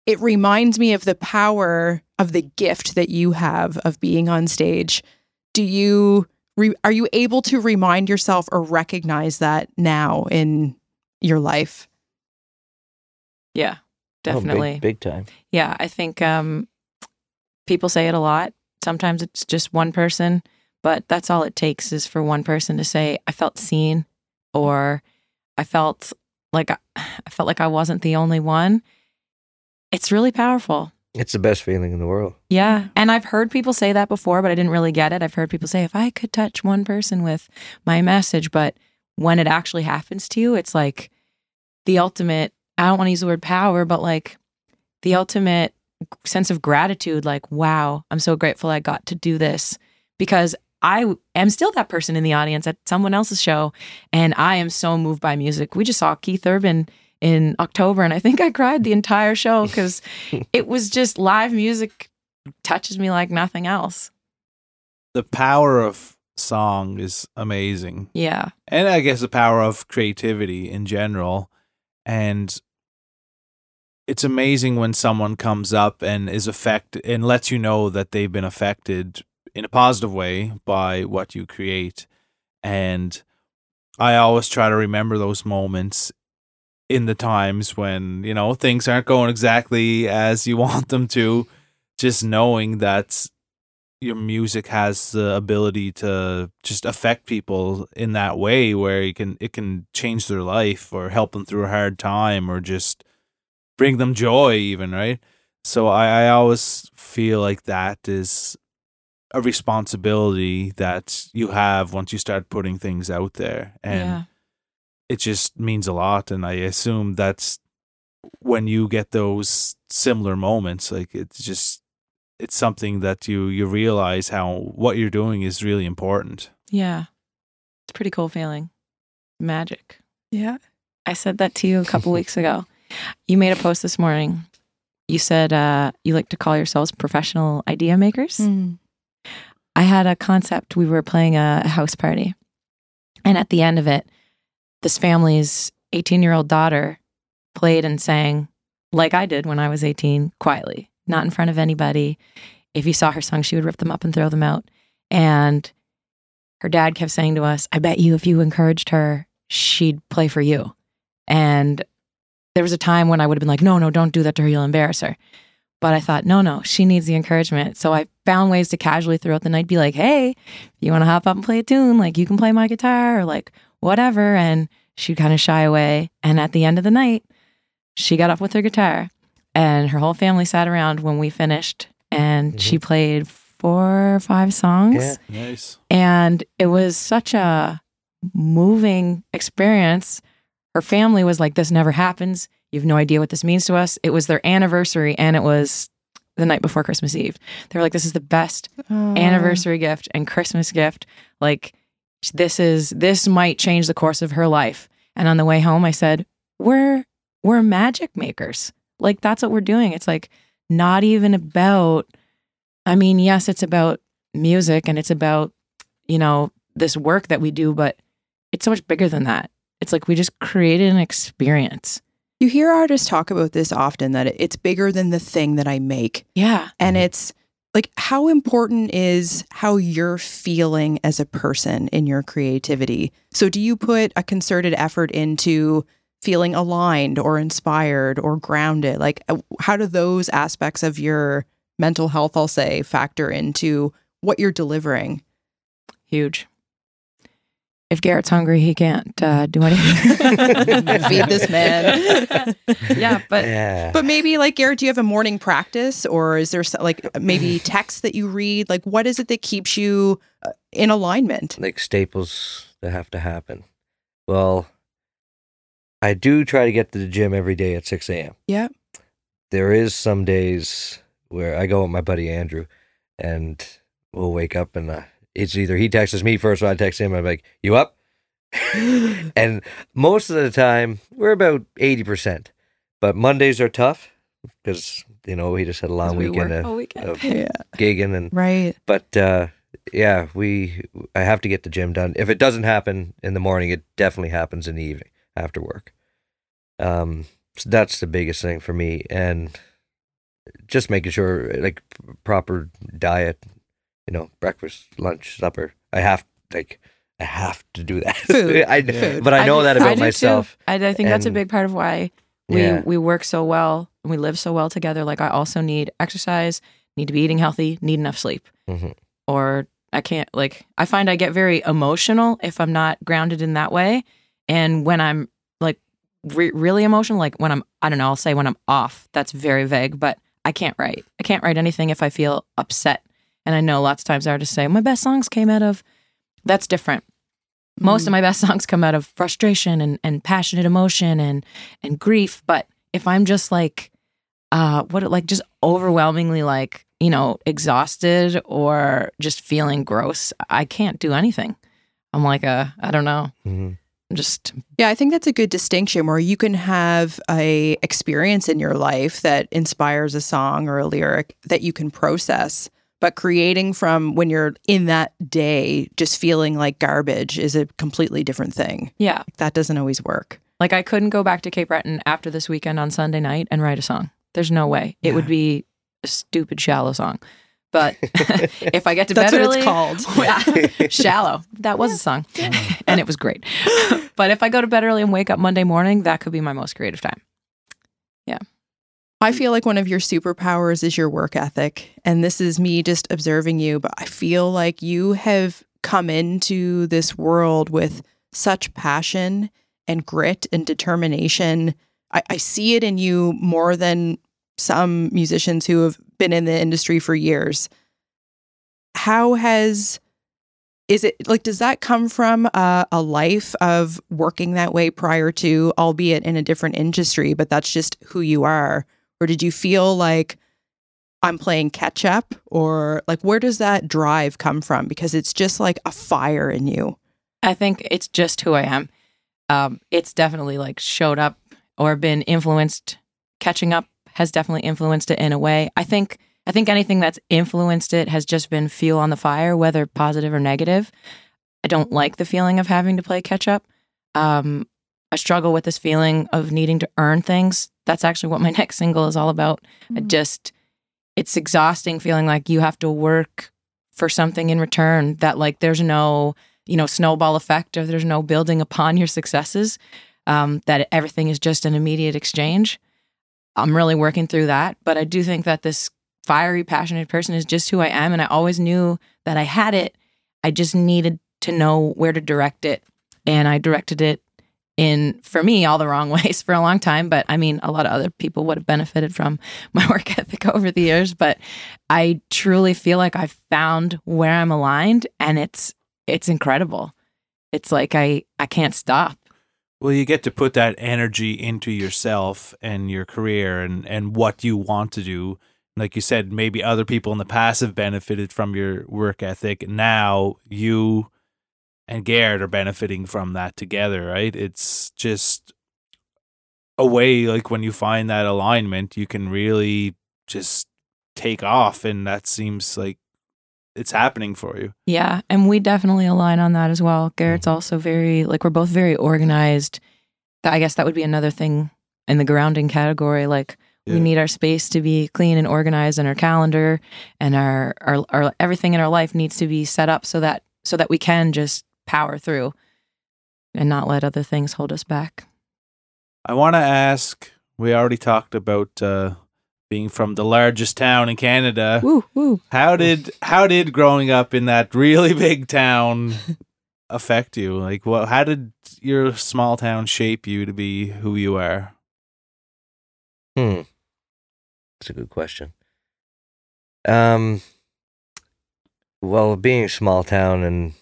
it reminds me of the power of the gift that you have of being on stage. Do you re- are you able to remind yourself or recognize that now in your life? Yeah, Oh, big- definitely. big, time. Yeah, I think um, people say it a lot. Sometimes it's just one person, but that's all it takes is for one person to say, "I felt seen," or "I felt like I, *sighs* I felt like I wasn't the only one." It's really powerful. It's the best feeling in the world. Yeah, and I've heard people say that before, but I didn't really get it. I've heard people say, "If I could touch one person with my message," but when it actually happens to you, it's like the ultimate. I don't want to use the word power, but like the ultimate sense of gratitude like wow i'm so grateful i got to do this because i am still that person in the audience at someone else's show and i am so moved by music we just saw keith urban in october and i think i cried the entire show because *laughs* it was just live music touches me like nothing else The power of song is amazing. yeah and I guess the power of creativity in general. And it's amazing when someone comes up and is affected and lets you know that they've been affected in a positive way by what you create. And I always try to remember those moments in the times when, you know, things aren't going exactly as you want them to. Just knowing that your music has the ability to just affect people in that way where you can it can change their life or help them through a hard time or just bring them joy even right so i, I always feel like that is a responsibility that you have once you start putting things out there and yeah it just means a lot. And I assume that's when you get those similar moments, like it's just it's something that you you realize how what you're doing is really important. Yeah. It's a pretty cool feeling. Magic. Yeah. I said that to you a couple *laughs* weeks ago. You made a post this morning. You said uh, you like to call yourselves professional idea makers. Mm. I had a concept. We were playing a house party. And at the end of it, this family's 18 year old daughter played and sang like I did when I was 18, quietly, not in front of anybody. If you saw her song, she would rip them up and throw them out. And her dad kept saying to us, I bet you if you encouraged her, she'd play for you. And there was a time when I would have been like, no, no, don't do that to her. You'll embarrass her. But I thought, no, no, she needs the encouragement. So I found ways to casually throughout the night be like, hey, you want to hop up and play a tune? Like, you can play my guitar or like whatever. And she'd kind of shy away. And at the end of the night, she got up with her guitar and her whole family sat around when we finished and mm-hmm. she played four or five songs. Yeah. Nice. And it was such a moving experience. Her family was like, This never happens. You have no idea what this means to us. It was their anniversary and it was the night before Christmas Eve. They were like, This is the best Oh. anniversary gift and Christmas gift. Like, this is, this might change the course of her life. And on the way home, I said, We're, we're magic makers. Like, that's what we're doing. It's like not even about, I mean, yes, it's about music and it's about, you know, this work that we do, but it's so much bigger than that. It's like we just created an experience. You hear artists talk about this often that it's bigger than the thing that I make. Yeah. And it's like how important is how you're feeling as a person in your creativity. So do you put a concerted effort into feeling aligned or inspired or grounded? Like uh, how do those aspects of your mental health I'll say factor into what you're delivering? Huge. If Garrett's hungry, he can't uh, do anything. *laughs* Feed this man. *laughs* yeah, but yeah. But maybe like Garrett, do you have a morning practice or is there like maybe *clears throat* text that you read? Like what is it that keeps you uh, in alignment? like staples that have to happen. Well, I do try to get to the gym every day at 6 a.m. Yeah. There is some days where I go with my buddy Andrew and we'll wake up and uh, it's either he texts me first or I text him. I'm like, you up? *laughs* and most of the time, we're about 80%. But Mondays are tough because, you know, we just had a long weekend of, weekend. *laughs* of Yeah. gigging and Right. but uh, yeah, we I have to get the gym done. If it doesn't happen in the morning, it definitely happens in the evening after work. Um, so that's the biggest thing for me, and just making sure like proper diet, you know, breakfast, lunch, supper. I have like I have to do that. *laughs* Food. I, Food. But I know do- that about do myself. I, I think that's a big part of why we Yeah. we work so well and we live so well together. Like I also need exercise, need to be eating healthy, need enough sleep, Mhm. or I can't. Like I find I get very emotional if I'm not grounded in that way, and when I'm like re- really emotional, like when I'm I don't know, I'll say when I'm off. That's very vague, but I can't write. I can't write anything if I feel upset. And I know lots of times artists say my best songs came out of. That's different most of my best songs come out of frustration and, and passionate emotion and and grief but if i'm just like uh what like just overwhelmingly like you know exhausted or just feeling gross i can't do anything i'm like a i don't know Mhm. just Yeah, I think that's a good distinction where you can have a experience in your life that inspires a song or a lyric that you can process. But creating from when you're in that day just feeling like garbage is a completely different thing. yeah That doesn't always work. like i couldn't go back to cape breton after this weekend on sunday night and write a song there's no way it would be a stupid shallow song but *laughs* *laughs* if i get to That's bed what it's called. *laughs* Yeah. shallow. That was a song, and it was great. but if I go to bed early and wake up Monday morning, that could be my most creative time. I feel like one of your superpowers is your work ethic. And this is me just observing you, but I feel like you have come into this world with such passion and grit and determination. I, I see it in you more than some musicians who have been in the industry for years. How has is it like does that come from a life of working that way prior to albeit in a different industry but that's just who you are or did you feel like i'm playing catch up or like where does that drive come from because it's just like a fire in you I think it's just who I am. Um, it's definitely like showed up or been influenced. Catching up has definitely influenced it in a way. I think I think anything that's influenced it has just been fuel on the fire, whether positive or negative. I don't like the feeling of having to play catch up. Um, I struggle with this feeling of needing to earn things. That's actually what my *laughs* next single is all about. I just it's exhausting feeling like you have to work for something in return that like there's no you know snowball effect or there's no building upon your successes um, that everything is just an immediate exchange i'm really working through that but i do think that this fiery passionate person is just who i am and i always knew that i had it i just needed to know where to direct it and i directed it in for me all the wrong *laughs* ways for a long time but i mean a lot of other people would have benefited from *laughs* my work ethic over the years but i truly feel like i've found where i'm aligned and it's it's incredible it's like i i can't stop Well, you get to put that energy into yourself and your career and, and what you want to do. Like you said, maybe other people in the past have benefited from your work ethic. Now you and Garrett are benefiting from that together, right? It's just a way, like when you find that alignment, you can really just take off. And that seems like it's happening for you. Yeah, and we definitely align on that as well. Garrett's mm-hmm. also very like we're both very organized. I guess that would be another thing in the grounding category. Like Yeah. we need our space to be clean and organized, and our calendar and our, our our everything in our life needs to be set up so that so that we can just power through and not let other things hold us back. I want to ask. We already talked about uh, being from the largest town in Canada. Woo woo. How did how did growing up in that really *laughs* big town *laughs* affect you? Like, what? How did your small town shape you to be who you are? Hmm. That's a good question. Um. Well, being a small town and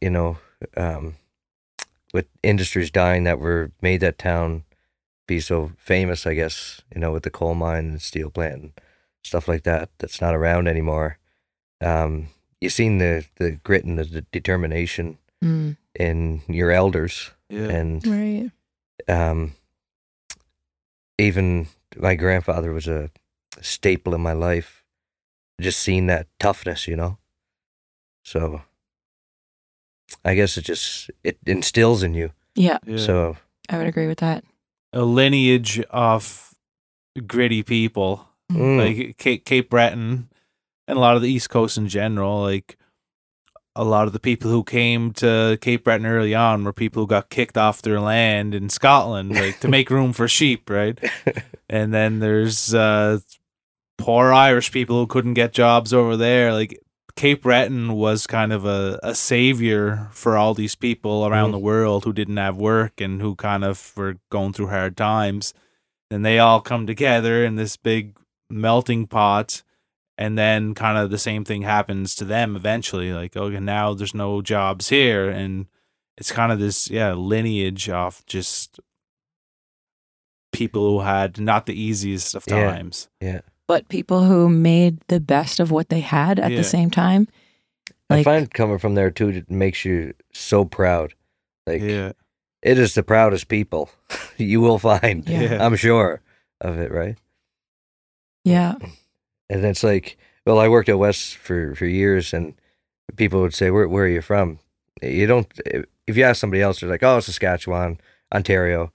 you know, um, with industries dying that were made that town be so famous, I guess you know, with the coal mine and steel plant and stuff like that, that's not around anymore. Um, you've seen the the grit and the de- determination Mm. in your elders, Yeah, and right um, even my grandfather was a staple in my life. Just seeing that toughness, you know. So I guess it just it instills in you. Yeah, yeah. So I would agree with that. a lineage of gritty people, mm, like Cape, Cape Breton, and a lot of the East Coast in general. Like a lot of the people who came to Cape Breton early on were people who got kicked off their land in Scotland, like to make room for sheep, right? *laughs* and then there's uh poor Irish people who couldn't get jobs over there. Like Cape Breton was kind of a, a savior for all these people around Mm. the world who didn't have work and who kind of were going through hard times. And they all come together in this big melting pot. And then kind of the same thing happens to them eventually. Like, okay, now there's no jobs here. And it's kind of this, yeah, lineage of just people who had not the easiest of Yeah. times. yeah. But people who made the best of what they had at Yeah. the same time. I find coming from there too it makes you so proud. Like yeah. it is the proudest people *laughs* you will find. Yeah. Yeah. I'm sure of it, right? yeah. And it's like, well, I worked at west for for years, and people would say, "Where where are you from?" You don't. If you ask somebody else, they're like, "Oh, Saskatchewan, Ontario,"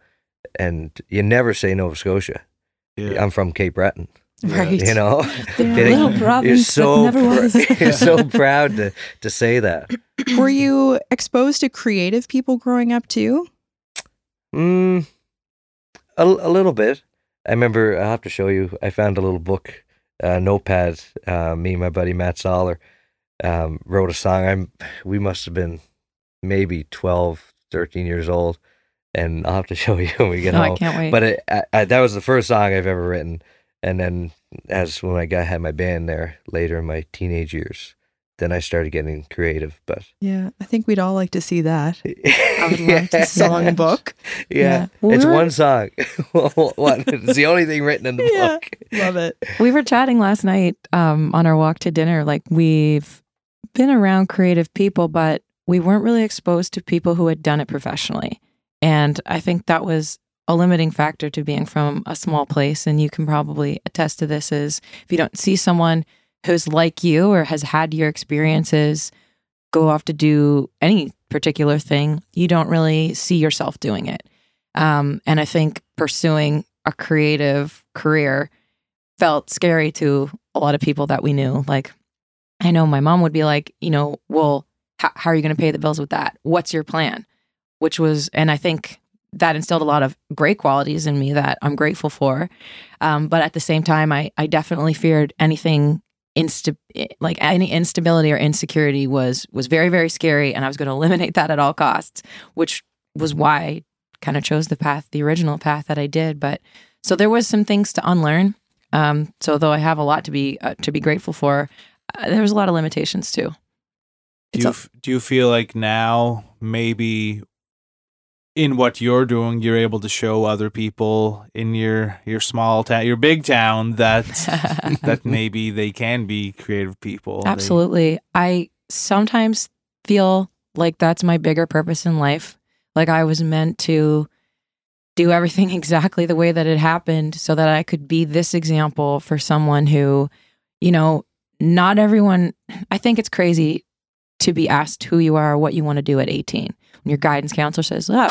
and you never say Nova Scotia. Yeah. I'm from Cape Breton. Yeah. Right. You know, *laughs* The Getting- little you're so never pr- was. *laughs* you're so proud to to say that. were you exposed to creative people growing up too Mm, a, a little bit. I remember. I'll have to show you. I found a little book, uh, notepad. Uh, me and my buddy Matt Soller um, wrote a song. I'm. We must have been maybe 12, 13 years old, and I'll have to *laughs* show you when we get No, home. I can't wait. But it, I, I, that was the first song I've ever written, and then as when I got had my band there later in my teenage years, then I started getting creative. But Yeah, I think we'd all like to see that. *laughs* I would love to Song book. Yeah, Yeah. Well, it's we were- one song. *laughs* one. It's the only thing written in the Yeah. book. Love it. We were chatting last night um, on our walk to dinner. Like we've been around creative people, but we weren't really exposed to people who had done it professionally. And I think that was a limiting factor to being from a small place. And you can probably attest to this is if you don't see someone who's like you or has had your experiences go off to do any particular thing, you don't really see yourself doing it. Um, and I think pursuing a creative career felt scary to a lot of people that we knew. Like, I know my mom would be like, you know, well, how, how are you going to pay the bills with that? What's your plan? Which was, and I think that instilled a lot of great qualities in me that I'm grateful for. Um, but at the same time, I, I definitely feared anything insta like any instability or insecurity was was very very scary and i was going to eliminate that at all costs which was why i kind of chose the path the original path that i did. But so there was some things to unlearn. Um so though i have a lot to be uh, to be grateful for uh, there was a lot of limitations too. Do you a- do you feel like now maybe in what you're doing you're able to show other people in your your small town your big town that *laughs* that maybe they can be creative people. They- Absolutely. I sometimes feel like that's my bigger purpose in life. Like I was meant to do everything *laughs* exactly the way that it happened so that I could be this example for someone who, you know, not everyone, I think it's crazy to be asked who you are or what you want to do at 18. When your guidance counselor says, Oh,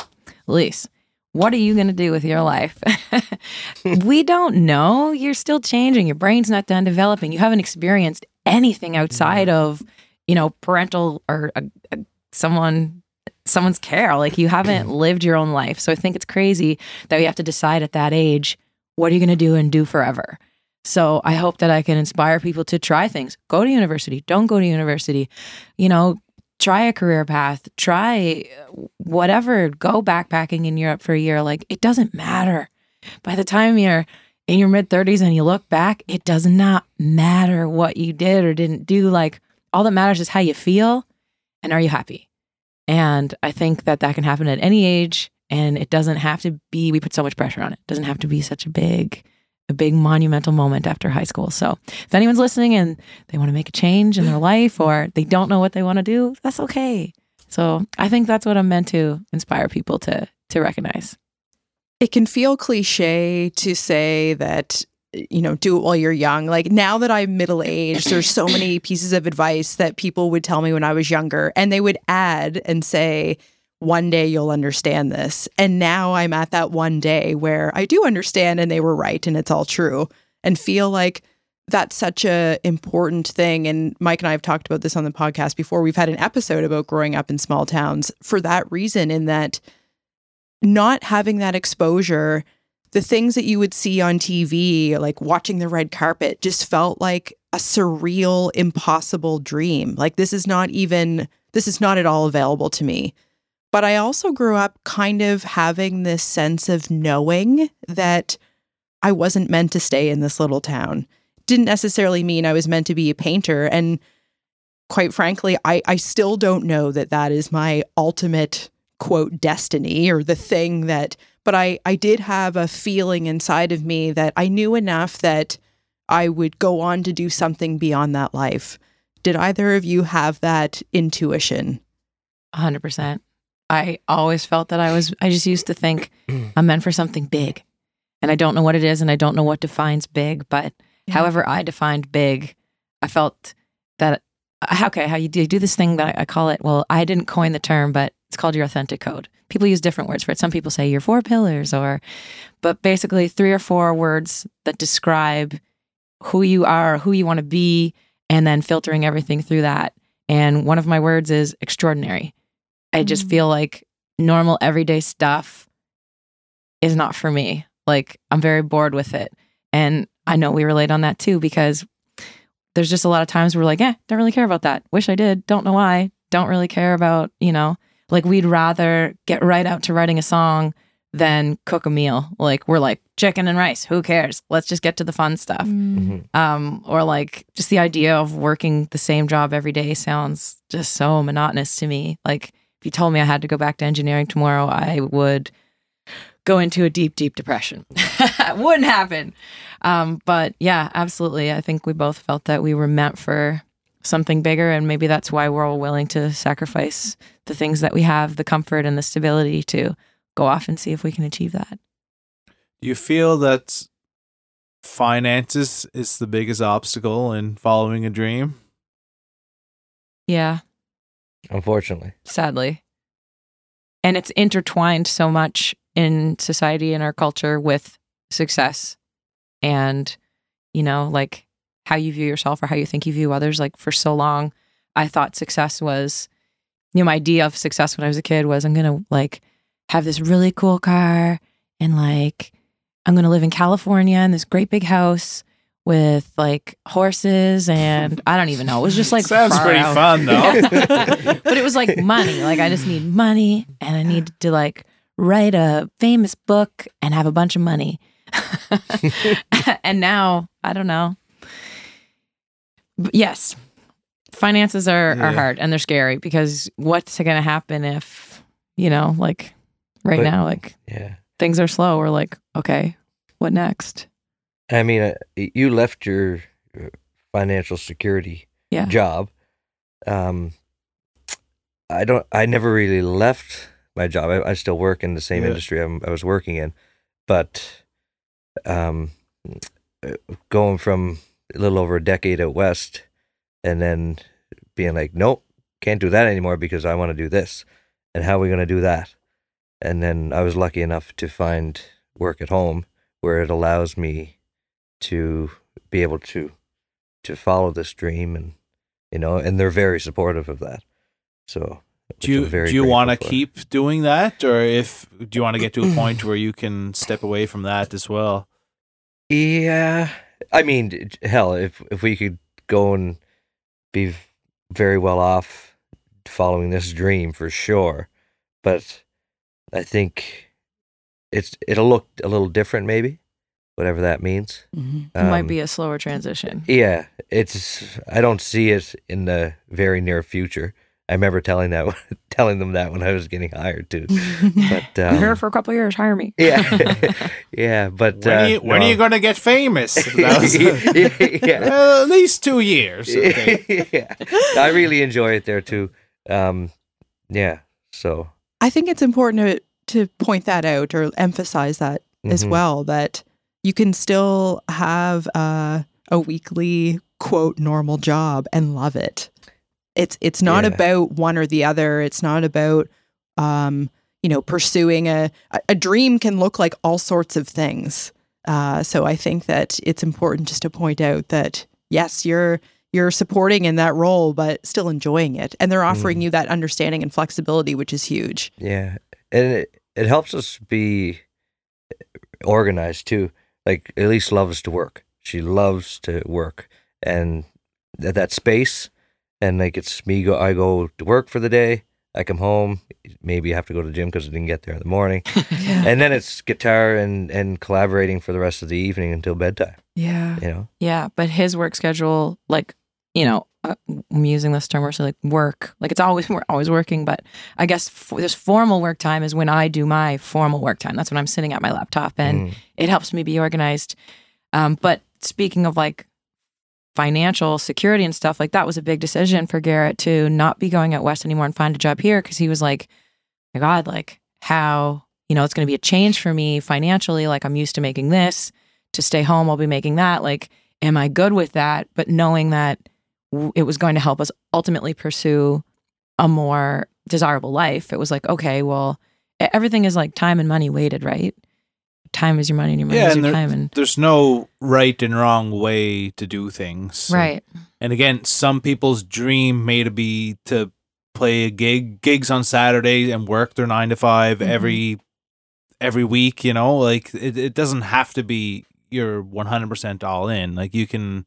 Elyse, what are you going to do with your life? *laughs* we don't know. You're still changing. Your brain's not done developing. You haven't experienced anything outside mm-hmm. of, you know, parental or a, a, someone someone's care. Like you haven't mm-hmm. lived your own life. So I think it's crazy that we have to decide at that age, what are you going to do and do forever? So I hope that I can inspire people to try things. Go to university. Don't go to university. You know, try a career path. Try uh, whatever. Go backpacking in Europe for a year. Like it doesn't matter. By the time you're in your mid 30s and you look back, it does not matter what you did or didn't do. Like all that matters is how you feel and are you happy? And I think that that can happen at any age and it doesn't have to be we put so much pressure on it. It doesn't have to be such a big a big monumental moment after high school. So, if anyone's listening and they want to make a change in their life or they don't know what they want to do, that's okay. So, I think that's what I'm meant to inspire people to to recognize. It can feel cliche to say that, you know, do it while you're young. Like now that I'm middle aged, there's so many pieces of advice that people would tell me when I was younger, and they would add and say, one day you'll understand this. And now I'm at that one day where I do understand and they were right and it's all true and feel like that's such a important thing and Mike and I have talked about this on the podcast before. We've had an episode about growing up in small towns for that reason in that not having that exposure, the things that you would see on TV, like watching the red carpet, just felt like a surreal, impossible dream. Like, this is not even, this is not at all available to me. But I also grew up kind of having this sense of knowing that I wasn't meant to stay in this little town. Didn't necessarily mean I was meant to be a painter. And quite frankly, I, I still don't know that that is my ultimate quote destiny or the thing that but I I did have a feeling inside of me that I knew enough that I would go on to do something beyond that life. Did either of you have that intuition? 100%. I always felt that I was, I just used to think *clears throat* I'm meant for something big. And I don't know what it is and I don't know what defines big. But Yeah. however I defined big, I felt that, uh, okay, how you do, you do this thing that I, I call it, well, I didn't coin the term, but it's called your authentic code. People use different words for it. Some people say your four pillars or, but basically three or four words that describe who you are, who you want to be, and then filtering everything through that. And one of my words is extraordinary. I just Mm. feel like normal everyday stuff is not for me. Like I'm very bored with it. And I know we relate on that too because there's just a lot of times we're like, eh, don't really care about that. Wish I did. Don't know why. Don't really care about, you know, like we'd rather get right out to writing a song than cook a meal. Like we're like chicken and rice, who cares? Let's just get to the fun stuff. Mhm. Um, or like just the idea of working the same job every day sounds just so monotonous to me. Like if you told me I had to go back to engineering tomorrow, I would go into a deep, deep depression. *laughs* Wouldn't happen. Um, but yeah, absolutely. I think we both felt that we were meant for something bigger, and maybe that's why we're all willing to sacrifice the things that we have, the comfort and the stability to go off and see if we can achieve that. Do you feel that finances is the biggest obstacle in following a dream? Yeah, Unfortunately. sadly. And it's intertwined so much in society and our culture with success and, you know, like how you view yourself or how you think you view others. Like for so long, I thought success was, you know, my idea of success when I was a kid was I'm going to like have this really cool car and like I'm going to live in California in this great big house with like horses and I don't even know. It was just like Sounds pretty out. fun, though. *laughs* but it was like money. Like I just need money and I need to like write a famous book and have a bunch of money. *laughs* and now, I don't know. But yes. Finances are, are hard and they're scary because what's going to happen if, you know, like right But- now, like Yeah. things are slow. We're like, okay, what next? I mean, uh, you left your uh, financial security Yeah. job. Um, I don't. I never really left my job. I, I still work in the same Yeah. industry I'm, I was working in, but um, uh, going from a little over a decade at west, and then being like, nope, can't do that anymore because I want to do this, and how are we going to do that? And then I was lucky enough to find work at home where it allows me to be able to to follow this dream and you know and they're very supportive of that. So Do you do you want to keep doing that, or if do you want to get to a point where you can step away from that as well? yeah i mean hell if if we could go and be very well off following this dream for sure. But i think it's it'll look a little different maybe whatever that means Mhm. It might Um, be a slower transition. Yeah, it's I don't see it in the very near future. I remember telling that *laughs* telling them that when I was getting hired too. *laughs* But I'm here um, for a couple of years. Hire me. *laughs* yeah, yeah, but When, uh, are you, when no. are you going to get famous? That was- yeah, Well, at least two years. Okay. yeah. I really enjoy it there too. Um, yeah, so I think it's important to to point that out or emphasize that as mhm. well that you can still have a, a weekly quote normal job and love it. It's it's not Yeah. about one or the other. It's not about um, you know pursuing a a- dream can look like all sorts of things. Uh, so I think that it's important just to point out that yes, you're you're supporting in that role, but still enjoying it, and they're offering Mhm. you that understanding and flexibility, which is huge. Yeah, and it it helps us be organized too. Like Elyse loves to work. She loves to work, and that that space, and like it's me go. I go to work for the day. I come home. Maybe I have to go to the gym because I didn't get there in the morning, *laughs* Yeah, and then it's guitar and and collaborating for the rest of the evening until bedtime. yeah. You know. Yeah, but his work schedule, like you know, I'm using this term, so like work, like it's always *laughs* we're always working. But I guess this formal work time is when I do my formal work time. That's when I'm sitting at my laptop, and Mm. it helps me be organized. Um, but speaking of like financial security and stuff, like that was a big decision for Garrett to not be going out west anymore and find a job here because he was like, my God, like how you know it's going to be a change for me financially. Like I'm used to making this. To stay home, I'll be making that. Like, am I good with that? But knowing that it was going to help us ultimately pursue a more desirable life, it was like, okay, well, everything is like time and money weighted, right? Time is your money and your money Yeah, is your there- time. And There's no right and wrong way to do things. right. And again, some people's dream may to be to play a gig gigs on Saturday and work their nine to 5 Mhm. every every week. You know, like it, it doesn't have to be you're 100 percent all in. Like you can,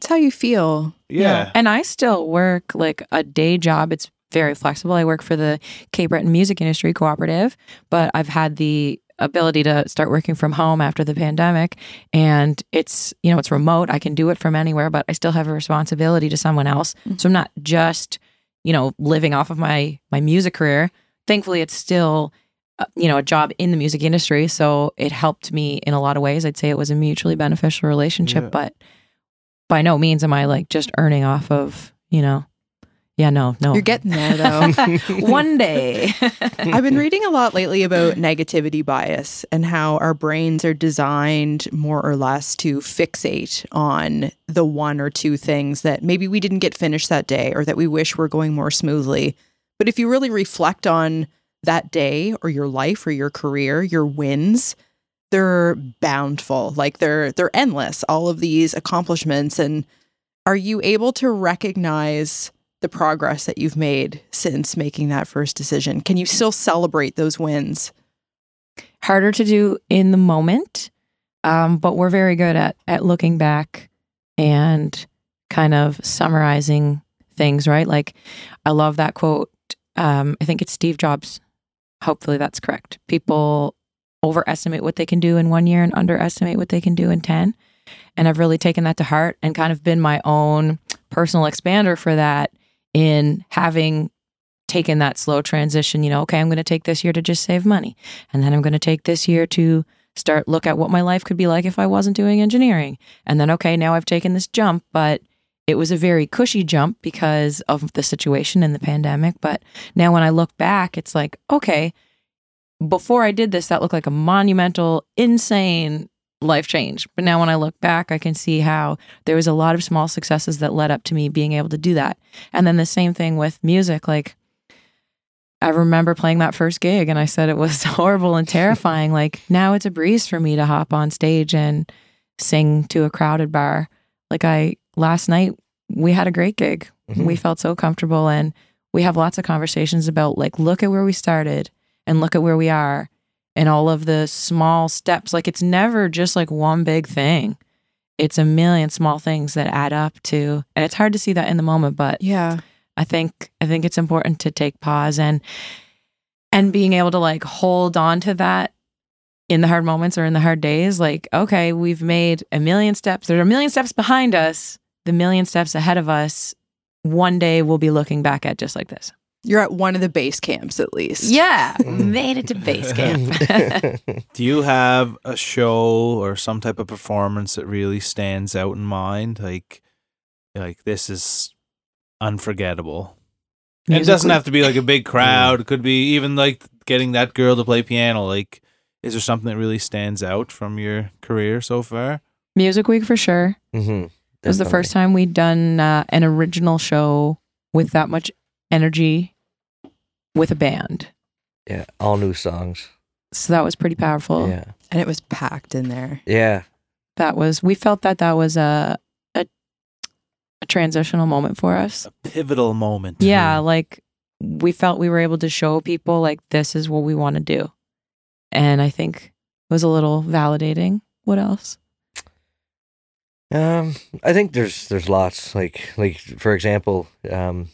It's how you feel. yeah, And I still work like a day job. It's very flexible. I work for the Cape Breton Music Industry Cooperative, but I've had the ability to start working from home after the pandemic and it's you know it's remote i can do it from anywhere but i still have a responsibility to someone else so i'm not just you know living off of my my music career thankfully it's still uh, you know a job in the music industry so it helped me in a lot of ways i'd say it was a mutually beneficial relationship Yeah. but by no means am i like just earning off of you know yeah no no You're getting there though. *laughs* one day *laughs* I've been reading a lot lately about negativity bias and how our brains are designed more or less to fixate on the one or two things that maybe we didn't get finished that day or that we wish were going more smoothly. But if you really reflect on that day or your life or your career, your wins, they're bountiful. Like they're they're endless. All of these accomplishments and are you able to recognize the progress that you've made since making that first decision? Can you still celebrate those wins? harder to do in the moment um, but we're very good at at looking back and kind of summarizing things right like i love that quote um, i think it's steve jobs hopefully that's correct people overestimate what they can do in one year and underestimate what they can do in 10 and i've really taken that to heart and kind of been my own personal expander for that in having taken that slow transition you know okay i'm going to take this year to just save money. And then I'm going to take this year to start look at what my life could be like if I wasn't doing engineering. And then okay, now I've taken this jump, but it was a very cushy jump because of the situation and the pandemic, but now when I look back, it's like, okay, before I did this that looked like a monumental insane life change. But now when I look back, I can see how there was a lot of small successes that led up to me being able to do that. And then the same thing with music like I remember playing that first gig and I said it was *laughs* horrible and terrifying. like now it's a breeze for me to hop on stage and sing to a crowded bar. Like I last night we had a great gig. Mhm. We felt so comfortable and we have lots of conversations about like look at where we started and look at where we are and all of the small steps. Like it's never just like one big thing. It's a million small things that add up to and it's hard to see that in the moment, but Yeah. I think I think it's important to take pause and and being able to like hold on to that in the hard moments or in the hard days. Like, okay, we've made a million steps. There are a million steps behind us. The million steps ahead of us. One day we'll be looking back at just like this. You're at one of the base camps at least. Yeah, *laughs* made it to base camp. *laughs* *laughs* Do you have a show or some type of performance that really stands out in mind? Like, like this is unforgettable. And it doesn't have to be like a big crowd. It could be even like getting that girl to play piano. Like, is there something that really stands out from your career so far? Music Week for sure. hmm It was the first time we'd done uh, an original show with that much energy with a band. Yeah, all new songs. So that was pretty powerful. Yeah, And it was packed in there. yeah, that was we felt that that was a a, a transitional moment for us A pivotal moment. yeah like we felt we were able to show people like this is what we want to do and i think it was a little validating what else Um, I think there's there's lots like like for example, um,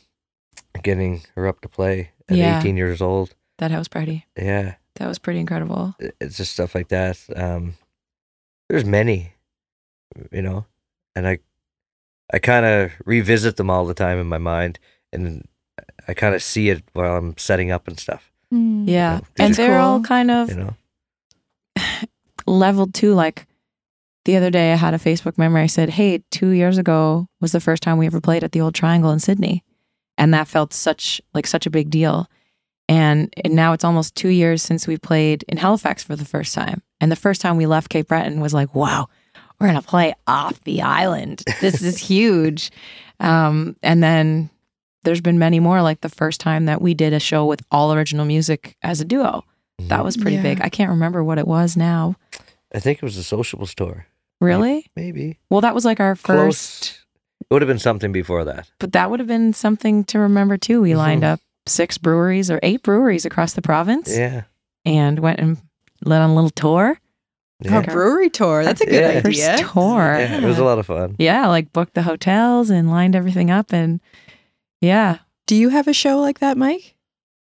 getting her up to play at Yeah. 18 years old. that house party Yeah, that was pretty incredible it's just stuff like that. Um, there's many, you know, and I I kind of revisit them all the time in my mind, and I kind of see it while I'm setting up and stuff. yeah Yeah, and these are they're all kind of You know, *laughs* leveled too like the other day i had a facebook memory i said hey two years ago was the first time we ever played at the old triangle in sydney and that felt such like such a big deal. And, and now it's almost two years since we played in halifax for the first time. And the first time we left cape breton was like wow we're gonna play off the island. This is *laughs* huge. Um, and then there's been many more like the first time that we did a show with all original music as a duo. That was pretty Yeah. big i can't remember what it was now. I think it was a sociable store. Really? Maybe. Well, that was like our first, close. It would have been something before that. but that would have been something to remember too. We lined Mhm. up six breweries or eight breweries across the province Yeah, and went and led on a little tour. yeah. A brewery tour. That's a good Yeah. First tour. yeah, it was a lot of fun. Yeah, like booked the hotels and lined everything up. And yeah, Do you have a show like that, Mike?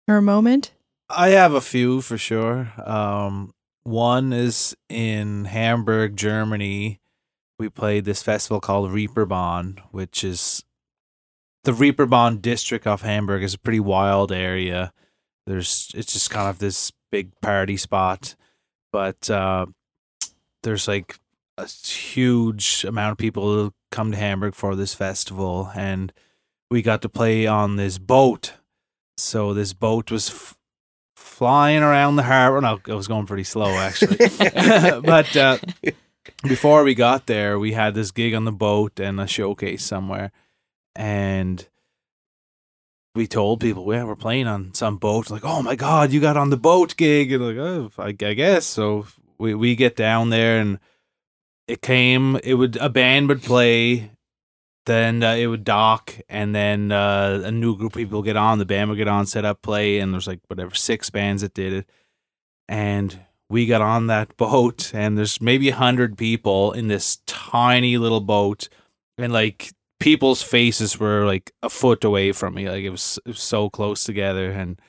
Or a moment? I have a few for sure. Um, One is in Hamburg, Germany. We played this festival called Reeperbahn, which is the Reeperbahn district of Hamburg is a pretty wild area. There's it's just kind of this big party spot, but uh, there's like a huge amount of people who come to Hamburg for this festival, and we got to play on this boat. So this boat was f- flying around the harbor. No, it was going pretty slow actually, *laughs* *laughs* but uh, before we got there, we had this gig on the boat and a showcase somewhere, and we told people, yeah, we're playing on some boat. Like, oh my god, you got on the boat gig, and like, oh, I, I guess. So we we get down there, and it came. It would a band would play, then uh, it would dock, and then uh, a new group of people get on. The band would get on, set up, play, and there's like whatever six bands that did it, and we got on that *laughs* boat, and there's maybe a hundred people in this tiny little boat, and like people's faces were like a foot away from me. Like it was, it was so close together, and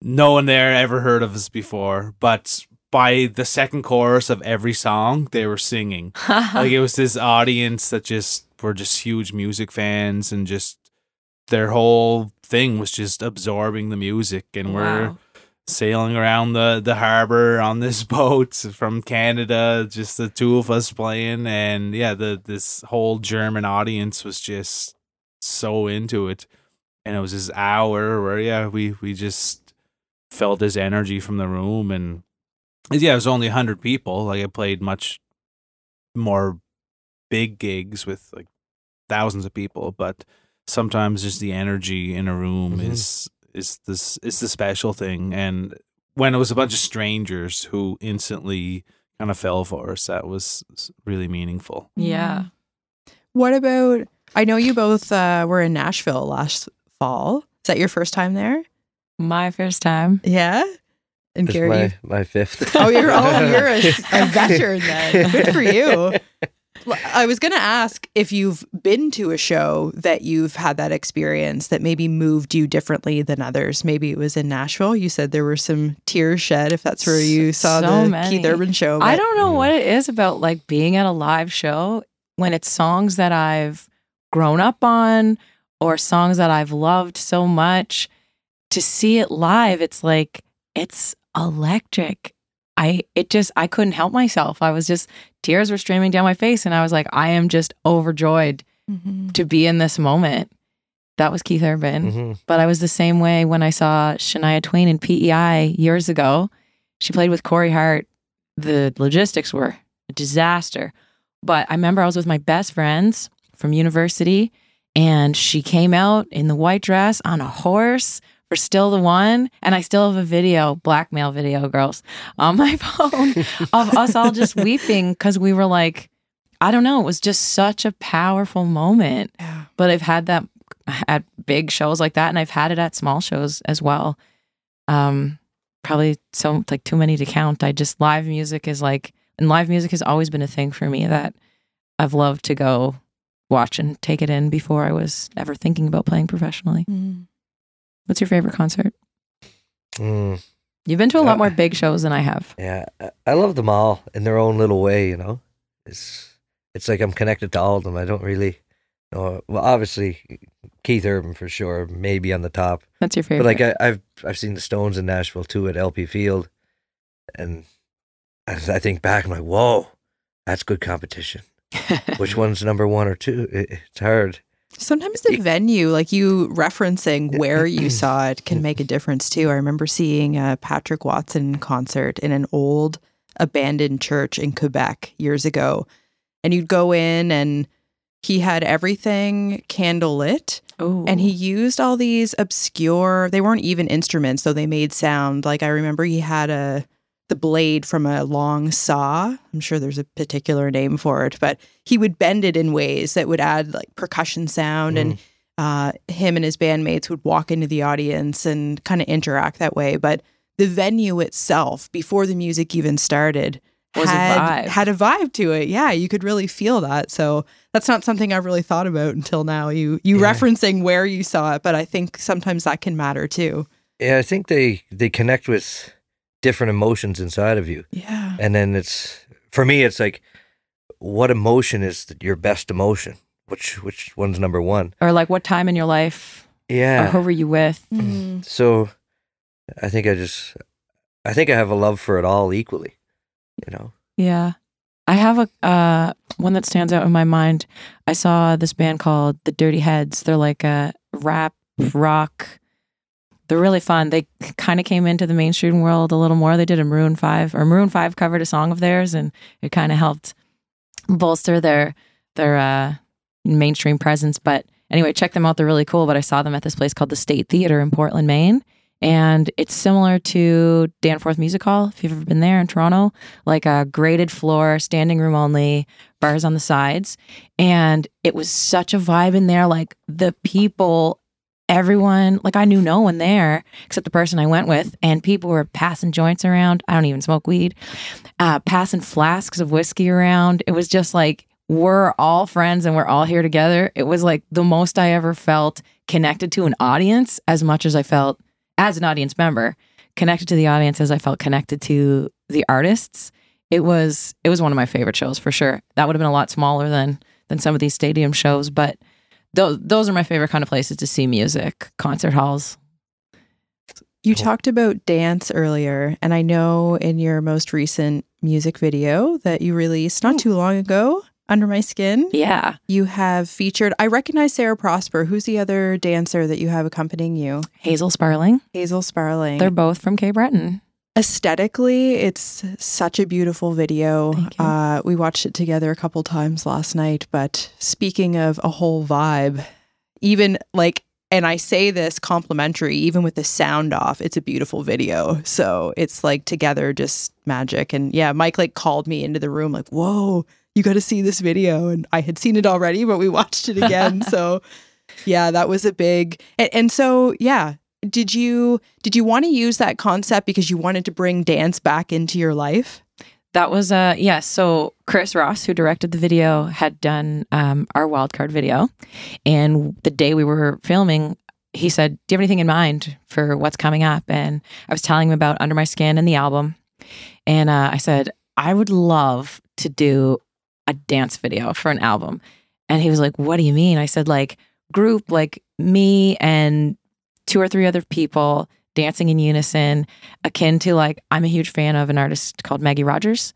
no one there ever heard of us before. But by the second chorus of every song, they were singing. *laughs* like it was this audience that just were just huge music fans, and just their whole thing was just absorbing the music, and we're Wow. Sailing around the the harbor on this *laughs* boat from Canada, just the two of us playing, and yeah, the this whole German audience was just so into it, and it was this hour where yeah, we we just felt this energy from the room, and yeah, it was only hundred people. Like I played much more big gigs with like thousands of people, but sometimes just the energy in a room Mhm. is is this is the special thing and when it was a bunch of strangers who instantly kind of fell for us that was really meaningful yeah. What about? I know you both uh, were in Nashville last fall. Is that your first time there? My first time. Yeah. And It's Gary, my, my fifth. oh, you're oh, you're a, *laughs* a veteran then. Good for you. *laughs* L- I was going to ask if you've been to a show that you've had that experience that maybe moved you differently than others. Maybe it was in Nashville. You said there were some tears shed if that's where you saw So the many. Keith Urban show. I don't know what it is about like being at a live show when it's songs that I've grown up on or songs that I've loved so much. To see it live, it's like it's electric. I it just I couldn't help myself. I was just tears were streaming down my face and I was like I am just overjoyed Mhm. to be in this moment. That was Keith Urban. Mhm. But I was the same way when I saw Shania Twain in PEI years ago. She played with Corey Hart. The logistics were a disaster. But I remember I was with my best friends from university and she came out in the white dress on a horse for Still the One. And I still have a video, blackmail video, girls, on my *laughs* phone of us all just weeping because we were like, I don't know, it was just such a powerful moment Yeah. but I've had that at big shows like that, and I've had it at small shows as well. Um, probably so like too many to count. I just live music is like, and live music has always been a thing for me that I've loved to go watch and take it in before I was ever thinking about playing professionally. Mm. What's your favorite concert? Mm, You've been to a lot more big shows than I have. yeah, I- love them all in their own little way. You know, it's it's like I'm connected to all of them. I don't really know. Well, obviously Keith Urban for sure, maybe on the top. That's your favorite. But like I, I've I've seen the Stones in Nashville too at LP Field, and as I think back, I'm like, whoa, that's good competition. *laughs* Which one's number one or two? It, it's hard. Sometimes the It- venue, like you referencing where you saw it, can make a difference too. I remember seeing a Patrick Watson concert in an old abandoned church in Quebec years ago. And you'd go in and he had everything candle lit oh, and he oh. used all these obscure, they weren't even instruments, though they made sound. Like I remember he had a the blade from a long saw. I'm sure there's a particular name for it, but he would bend it in ways that would add like percussion sound and uh, him and his bandmates would walk into the audience and kind of interact that way. But the venue itself, before the music even started, Was a had, vibe. had a vibe to it. Yeah, you could really feel that. So that's not something I've really thought about until now. You you Yeah. referencing where you saw it, but I think sometimes that can matter too. Yeah, I think they they connect with different emotions inside of you. Yeah. And then it's for me, it's like, what emotion is th- your best emotion? Which which one's number one? Or like what time in your life or Yeah. who were you with? Mm. So, I think I just, I think I have a love for it all equally. You know. Yeah. I have a uh, one that stands out in my mind. I saw this band called The Dirty Heads. They're like a rap rock. They're really fun. They kind of came into the mainstream world a little more. They did a Maroon Five or Maroon Five covered a song of theirs, and it kind of helped bolster their their uh, mainstream presence. But anyway, check them out. They're really cool. But I saw them at this place called the State Theater in Portland, Maine. And it's similar to Danforth Music Hall, if you've ever been there in Toronto, like a graded floor, standing room only, bars on the sides. And it was such a vibe in there. Like the people, everyone, like I knew no one there except the person I went with. And people were passing joints around. I don't even smoke weed, uh, passing flasks of whiskey around. It was just like, we're all friends and we're all here together. It was like the most I ever felt connected to an audience as much as I felt as an audience member connected to the audience as I felt connected to the artists. It was it was one of my favorite shows for sure. That would have been a lot smaller than than some of these stadium shows, but those those are my favorite kind of places to see music, concert halls. You talked about dance earlier, and I know in your most recent music video that you released not hmm. too long ago, Under My Skin, Yeah. you have featured, I recognize Sarah Prosper. Who's the other dancer that you have accompanying you? Hazel Sparling. Hazel Sparling. They're both from Cape Breton. Aesthetically, it's such a beautiful video. Uh, we watched it together a couple times last night. But speaking of a whole vibe, even like, and I say this complimentary, even with the sound off, it's a beautiful video. So it's like together, just magic. And yeah, Mike like called me into the room, like, whoa, you got to see this video. And I had seen it already, but we *laughs* watched it again. so yeah, that was a big, and, and so yeah, did you did you want to use that concept because you wanted to bring dance back into your life? That was uh yes. So Chris Ross, who directed the video, had done um, our wildcard video, and the day we were filming, he said, "Do you have anything in mind for what's coming up?" And I was telling him about Under My Skin and the album, and uh, I said, "I would love to do a dance video for an album," and he was like, "What do you mean?" I said, "Like group, like me and two or three other people." Dancing in unison, akin to like I'm a huge fan of an artist called Maggie Rogers.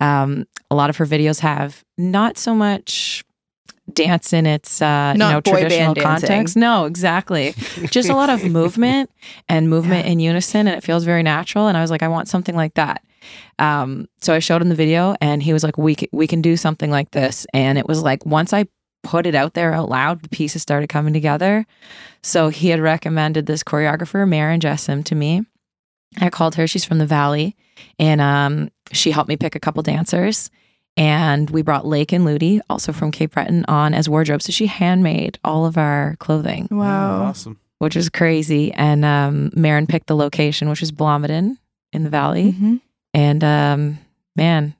Um, a lot of her videos have not so much dance in its uh, you know traditional context. No, exactly. *laughs* Just a lot of movement and movement in unison, and it feels very natural. And I was like, I want something like that. Um, so I showed him the video, and he was like, "We c- we can do something like this." And it was like once I put it out there out loud, the pieces started coming together. So he had recommended this choreographer, Maren Jessam, to me. I called her. She's from the Valley, and um, she helped me pick a couple dancers. And we brought Lake and Ludi, also from Cape Breton, on as wardrobe. So she handmade all of our clothing, Wow. awesome. which is crazy. And um, Marin picked the location, which is Blomidon in the Valley. Mhm. And um, man,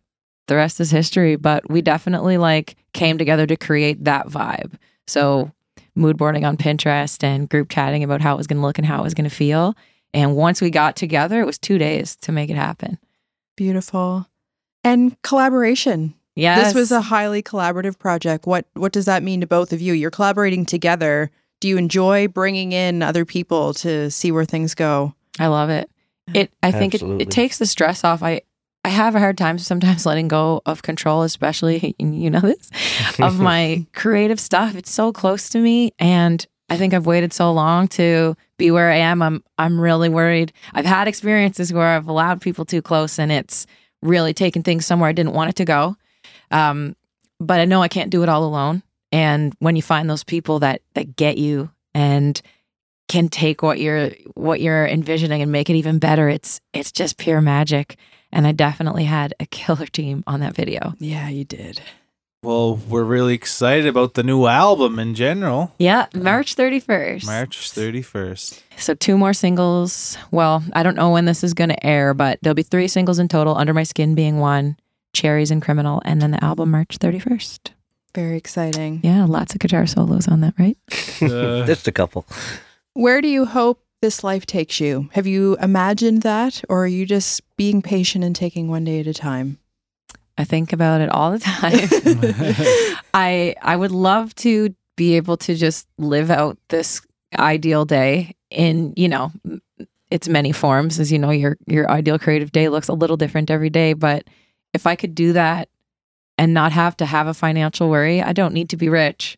the rest is history. But we definitely like came together to create that vibe. So mood boarding on Pinterest and group chatting about how it was going to look and how it was going to feel. And once we got together, it was two days to make it happen. Beautiful. And collaboration. Yes. This was a highly collaborative project. What what does that mean to both of you? You're collaborating together. Do you enjoy bringing in other people to see where things go? I love it. It. I think it, it takes the stress off. I I have a hard time sometimes *laughs* letting go of control, especially *laughs* you know this of *laughs* my creative stuff. It's so close to me, and I think I've waited so long to be where I am. I'm I'm really worried. I've had experiences where I've allowed people too close, and it's really taken things somewhere I didn't want it to go. Um, but I know I can't do it all alone. And when you find those people that that get you and can take what you're what you're envisioning and make it even better, it's it's just pure magic. And I definitely had a killer *laughs* team on that video. Yeah, you did. Well, we're really excited about the new album in general. Yeah, March 31st. March 31st. So two more singles. Well, I don't know when this is going to air, but there'll be three singles in total. Under My Skin being one, Cherries and Criminal, and then the album March 31st. Very exciting. Yeah, lots of guitar solos on that, right? Uh, *laughs* Just a couple. Where do you hope this life takes you? Have you imagined that, or are you just being patient and taking one day at a time? I think about it all the time. *laughs* I I would love to be able to just live out this ideal day in, you know, its many forms. As you know, your your ideal creative day looks a little different every day, but if I could do that and not have to have a financial worry, I don't need to be rich.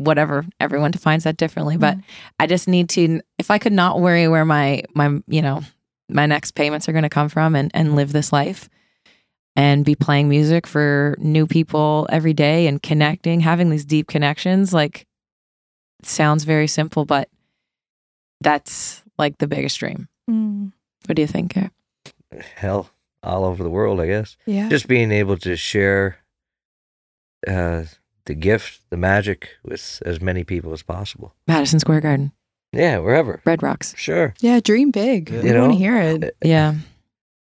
Whatever, everyone defines that differently, but I just need to if I could not worry where my my, you know, my next payments are going to come from and and live this life and be playing music for new people every day and connecting, having these deep connections. Like, sounds very simple, but that's like the biggest dream. Mm, What do you think? Kara? Hell, all over the world, I guess. yeah. Just being able to share uh, the gift, the magic with as many people as possible. Madison Square Garden, Yeah, wherever. Red Rocks. Sure. yeah, dream big. You I want to hear it. Yeah.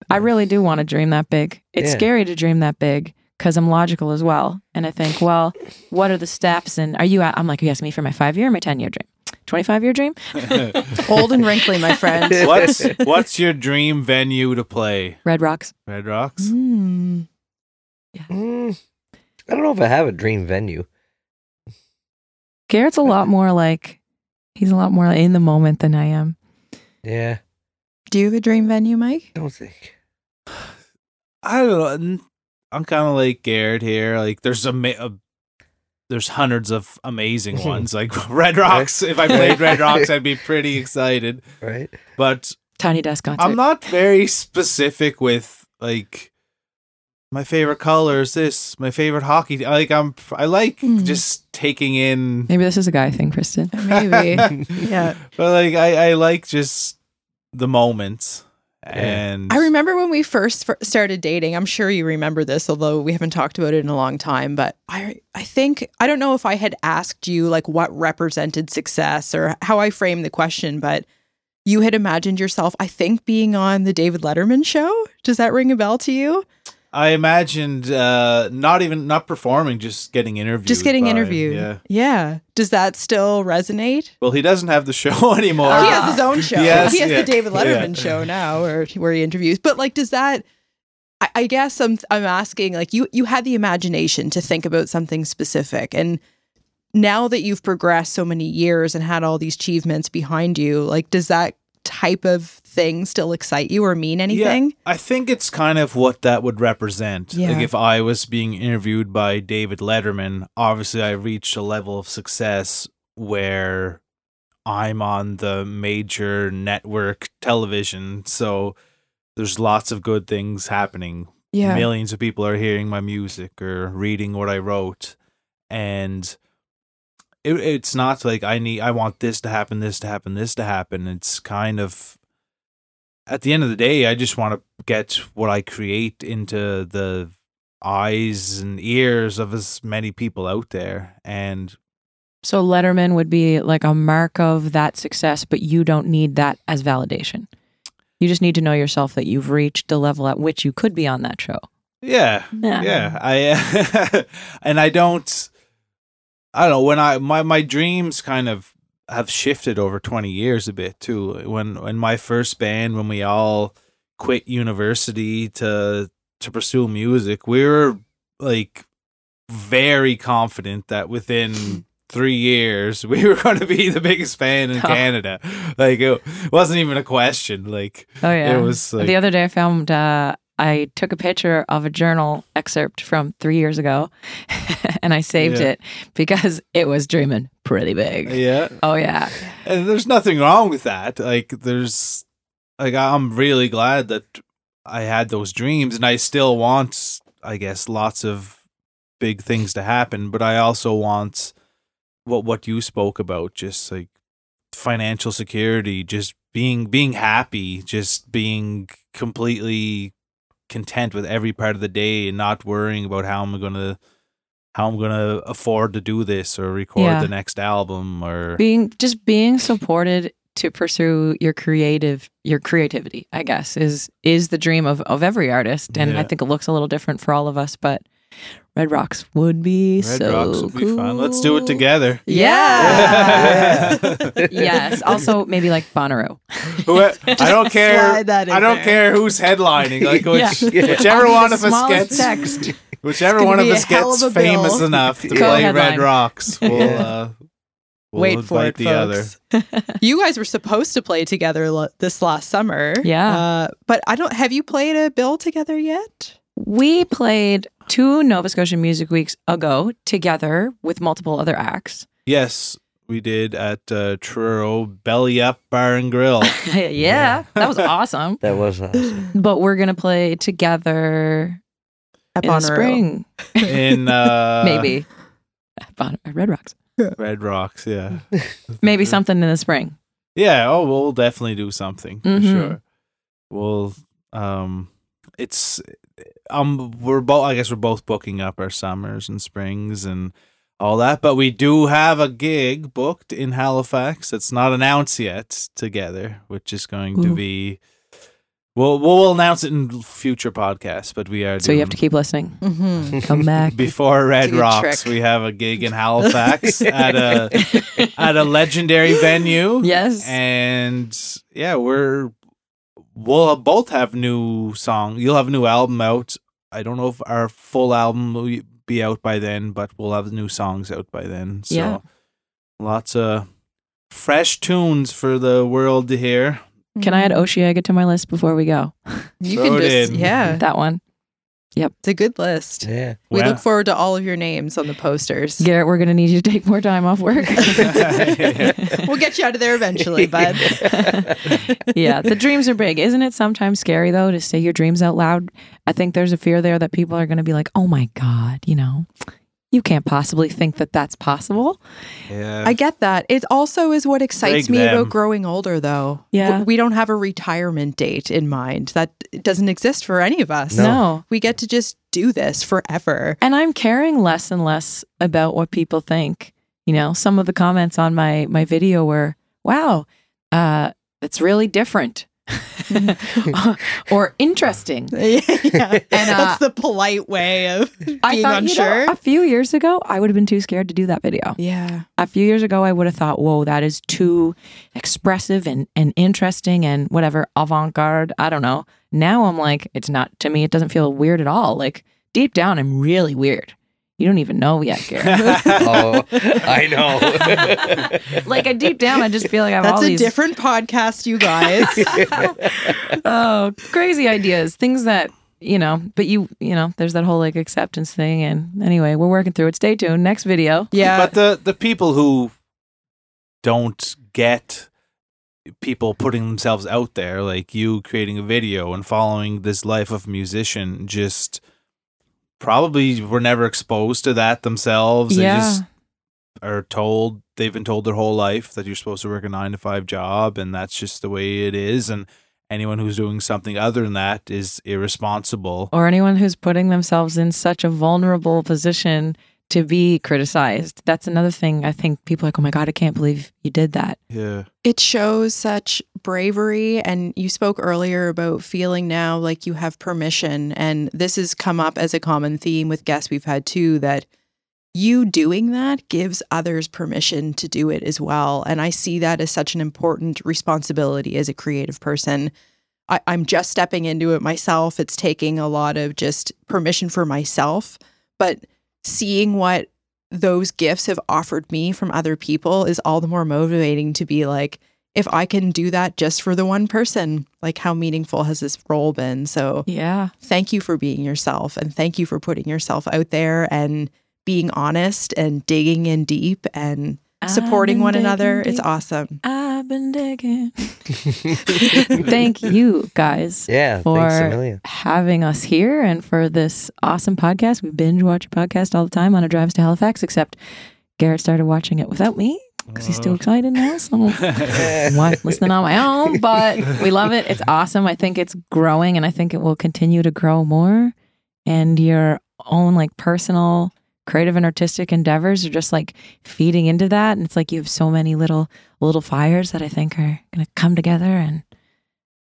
I really do want to dream that big. It's Yeah. scary to dream that big because I'm logical as well. And I think, well, what are the steps? And are you, I'm like, you ask me for my five year or my 10 year dream? 25 year dream? *laughs* Old and wrinkly, my friend. *laughs* what's what's your dream venue to play? Red Rocks. Red Rocks. Mm. Mm, I don't know if I have a dream venue. Garrett's a lot *laughs* more like, he's a lot more in the moment than I am. Yeah, Do you have a dream venue, Mike? I don't think. I don't know. I'm kind of like Garrett here. Like, there's a, ma- a uh, there's hundreds of amazing *laughs* ones. Like Red Rocks. If I played Red *laughs* Rocks, I'd be pretty excited. Right? But Tiny Desk concert. I'm not very specific with like my favorite color is this. My favorite hockey. Like I'm. I like Hmm. just taking in. Maybe this is a guy thing, Kristen. *laughs* Maybe. *laughs* yeah. But like I, I like just the moments. Yeah. And I remember when we first started dating. I'm sure you remember this, although we haven't talked about it in a long time. But I, I think I don't know if I had asked you like what represented success or how I framed the question, but you had imagined yourself, I think, being on the David Letterman show. Does that ring a bell to you? I imagined uh not even not performing, just getting interviewed. Just getting by interviewed. Yeah. Yeah. Does that still resonate? Well, he doesn't have the show *laughs* anymore. he has his own show. He has- he has yeah. the David Letterman Yeah. show now, or where he interviews. But like, does that? I, I guess I'm I'm asking. Like, you you had the imagination to think about something specific, and now that you've progressed so many years and had all these achievements behind you, like, does that type of thing still excite you or mean anything? Yeah, I think it's kind of what that would represent. Yeah. Like if I was being interviewed by David Letterman, obviously I reached a level of success where I'm on the major network television. So there's lots of good things happening. Yeah. Millions of people are hearing my music or reading what I wrote. And it, it's not like I need I want this to happen, this to happen, this to happen. It's kind of at the end of the day, I just want to get what I create into the eyes and ears of as many people out there. And So Letterman would be like a mark of that success, but you don't need that as validation. You just need to know yourself that you've reached the level at which you could be on that show. yeah, Yeah. yeah, I *laughs* and I don't. I don't know when I my my dreams kind of have shifted over twenty years a bit too. When when my first band, when we all quit university to to pursue music, we were like very confident that within *laughs* three years we were going to be the biggest band in *laughs* Oh. Canada. Like it wasn't even a question. Like Oh yeah. it was like the other day I filmed uh I took a picture of a journal excerpt from three years ago *laughs* and I saved Yeah. it because it was dreaming pretty big. yeah. Oh yeah. and there's nothing wrong with that like there's like i'm really glad that i had those dreams and i still want i guess lots of big things to happen but i also want what what you spoke about just like financial security just being being happy just being completely content with every part of the day and not worrying about how i'm going to how i'm to afford to do this or record Yeah. the next album or Being just being supported to pursue your creative your creativity, I guess, is is the dream of, of every artist. And I think it looks a little different for all of us, but Red Rocks would be Red so Rocks would be fun. Let's do it together. Yeah. Yeah. *laughs* yes. Also, maybe like Bonnaroo. *laughs* I don't care. slide that in I don't there. care who's headlining. Like *laughs* which, Yeah. whichever I'll one of us gets, text. whichever one of us gets of famous bill. enough to play headline. Red Rocks, we'll, uh, we'll Wait for it, the other. you guys were supposed to play together l- this last summer. Yeah. Uh, but I don't. Have you played a bill together yet? We played two Nova Scotia Music Weeks ago together with multiple other acts. Yes, we did at uh, Truro Belly Up Bar and Grill. *laughs* yeah, that was awesome. That was awesome. But we're gonna play together At in the spring, in *laughs* uh, maybe. At Bon- at Red Rocks, Red Rocks. Yeah, *laughs* maybe something in the spring. Yeah. Oh, we'll definitely do something for Mhm. sure. We'll. Um, it's um, we're both. I guess we're both booking up our summers and springs and all that, but we do have a gig booked in Halifax. That's not announced yet. Together, which is going to be. We'll we'll announce it in future podcasts, but we are. So you have to keep listening. Mm-hmm. *laughs* Come back. before Red It's a good Rocks, trick. we have a gig in Halifax *laughs* at a at a legendary venue. yes. And yeah, we're we'll both have new song. You'll have a new album out. I don't know if our full album will be out by then, but we'll have new songs out by then. So Yeah. lots of fresh tunes for the world to hear. Can I add mm-hmm. Osheaga to my list before we go? You Throw can it just in. yeah. That one. It's a good list. Yeah. We Yeah. look forward to all of your names on the posters. Garrett, we're gonna need you to take more time off work. *laughs* *laughs* We'll get you out of there eventually, bud. *laughs* yeah, the dreams are big. Isn't it sometimes scary though to say your dreams out loud? I think there's a fear there that people are going to be like, "Oh my god, you know, you can't possibly think that that's possible." Yeah. I get that. It also is what excites Big me them. about growing older, though. Yeah. We don't have a retirement date in mind. That doesn't exist for any of us. No. no. We get to just do this forever. And I'm caring less and less about what people think. You know, some of the comments on my my video were, "Wow, uh, it's really different." *laughs* or interesting. *laughs* yeah. And, uh, That's the polite way of being I thought, you unsure. know, a few years ago, I would have been too scared to do that video. yeah. a few years ago I would have thought, whoa, that is too expressive and, and interesting and whatever, avant garde. I don't know. Now I'm like, it's not to me, it doesn't feel weird at all. Like deep down, I'm really weird. You don't even know yet, Garrett. *laughs* Oh, I know. *laughs* like I deep down, I just feel like I have That's all a these different podcast, you guys. *laughs* oh crazy ideas, things that you know. But you, you know, there's that whole like acceptance thing. And anyway, we're working through it. Stay tuned. Next video. yeah. but the the people who don't get people putting themselves out there like you creating a video and following this life of musician just probably were never exposed to that themselves they Yeah. just are told they've been told their whole life that you're supposed to work a 9 to 5 job and that's just the way it is and anyone who's doing something other than that is irresponsible or anyone who's putting themselves in such a vulnerable position to be criticized. That's another thing I think people are like, oh my God, I can't believe you did that. yeah it shows such bravery and you spoke earlier about feeling now like you have permission and this has come up as a common theme with guests we've had too that you doing that gives others permission to do it as well and i see that as such an important responsibility as a creative person. I, i'm just stepping into it myself. It's taking a lot of just permission for myself but seeing what those gifts have offered me from other people is all the more motivating to be like, if I can do that just for the one person, like how meaningful has this role been? So Yeah. thank you for being yourself and thank you for putting yourself out there and being honest and digging in deep and supporting one been another. digging It's awesome. I've been digging. *laughs* Thank you guys Yeah, For- thanks a million. having us here and for this awesome podcast. We binge watch a podcast all the time on our drives to Halifax, except Garrett started watching it without me because he's too excited now. So I'm *laughs* listening on my own, but we love it. It's awesome. I think it's growing and I think it will continue to grow more. And your own like personal creative and artistic endeavors are just like feeding into that. And it's like you have so many little little fires that I think are gonna come together and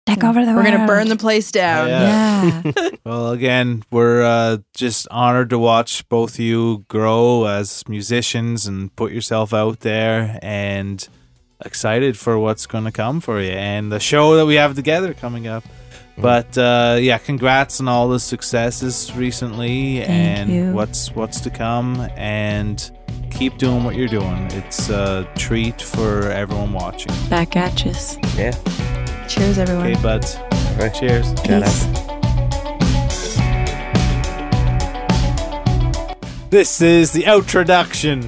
Take over the We're gonna burn the place down. Yeah. Yeah. *laughs* Well, again, we're uh, just honored to watch both you grow as musicians and put yourself out there, and excited for what's going to come for you and the show that we have together coming up. But uh, yeah, congrats on all the successes recently Thank and you. what's what's to come, and keep doing what you're doing. It's a treat for everyone watching. Back at yous. Yeah. Cheers, everyone. Okay, buds. All right. Cheers. Peace. This is the outroduction.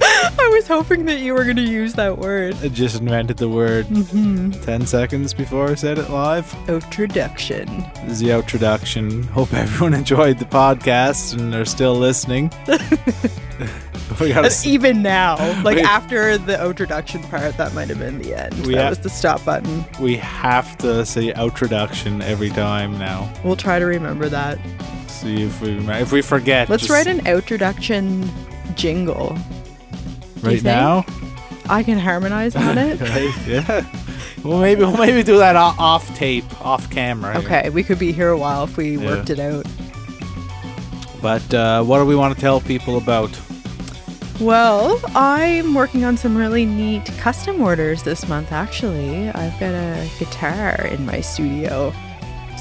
Was hoping that you were gonna use that word. I just invented the word Mm-hmm. 10 seconds before I said it live. Introduction. This is the outroduction. Hope *laughs* everyone enjoyed the podcast and are still listening. *laughs* we got And even now, like Wait. after the introduction part, that might have been the end. We that ha- was the stop button. we have to say outroduction every time now. We'll try to remember that. See if we. If we forget, Let's just write an introduction jingle. Right now. I can harmonize on it. *laughs* Right? Yeah. Well, maybe we'll maybe do that o- off tape, off camera. Okay, we could be here a while if we Yeah. worked it out. But uh, what do we want to tell people about? Well, I'm working on some really neat custom orders this month, actually. I've got a guitar in my studio.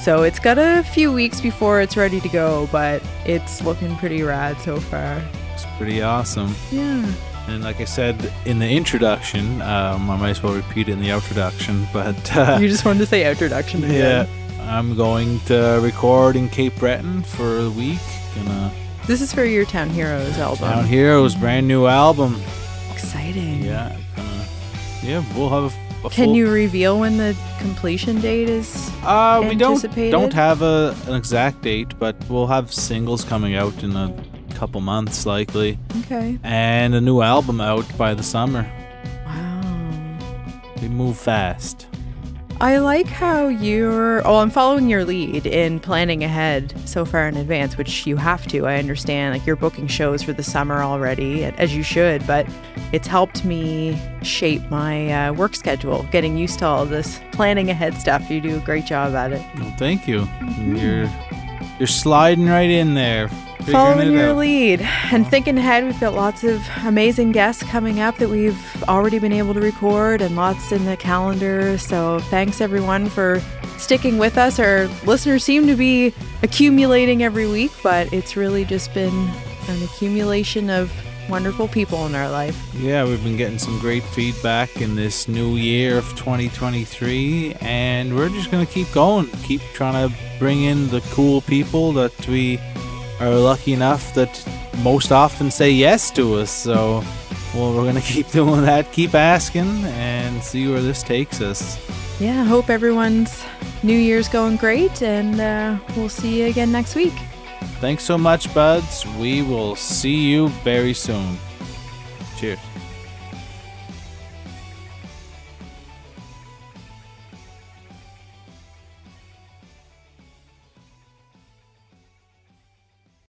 So it's got a few weeks before it's ready to go, but it's looking pretty rad so far. It's pretty awesome. Yeah. And like I said in the introduction, um, I might as well repeat it in the outroduction. *laughs* But uh, you just wanted to say introduction yeah. I'm going to record in Cape Breton for a week. Gonna This is for your Town Heroes album. Town Heroes brand new album. Exciting. Yeah, gonna, yeah, we'll have a, a Can full- you reveal when the completion date is? Uh, we don't don't have a, an exact date, but we'll have singles coming out in a couple months likely, Okay. and a new album out by the summer. Wow. We move fast. I like how you're. Oh, I'm following your lead in planning ahead so far in advance, which you have to. I understand. Like you're booking shows for the summer already, as you should, but it's helped me shape my uh, work schedule, getting used to all this planning ahead stuff. You do a great job at it. Well, thank you. You're you're sliding right in there. Following your out. lead and thinking ahead, we've got lots of amazing guests coming up that we've already been able to record and lots in the calendar. So thanks everyone for sticking with us. Our listeners seem to be accumulating every week, but it's really just been an accumulation of wonderful people in our life. Yeah, we've been getting some great feedback in this new year of 2023, and we're just gonna keep going, keep trying to bring in the cool people that we are lucky enough that most often say yes to us. So, well, we're gonna *laughs* keep doing that, keep asking, and see where this takes us. Yeah, hope everyone's New Year's going great, and uh, we'll see you again next week. Thanks so much, buds. We will see you very soon. Cheers.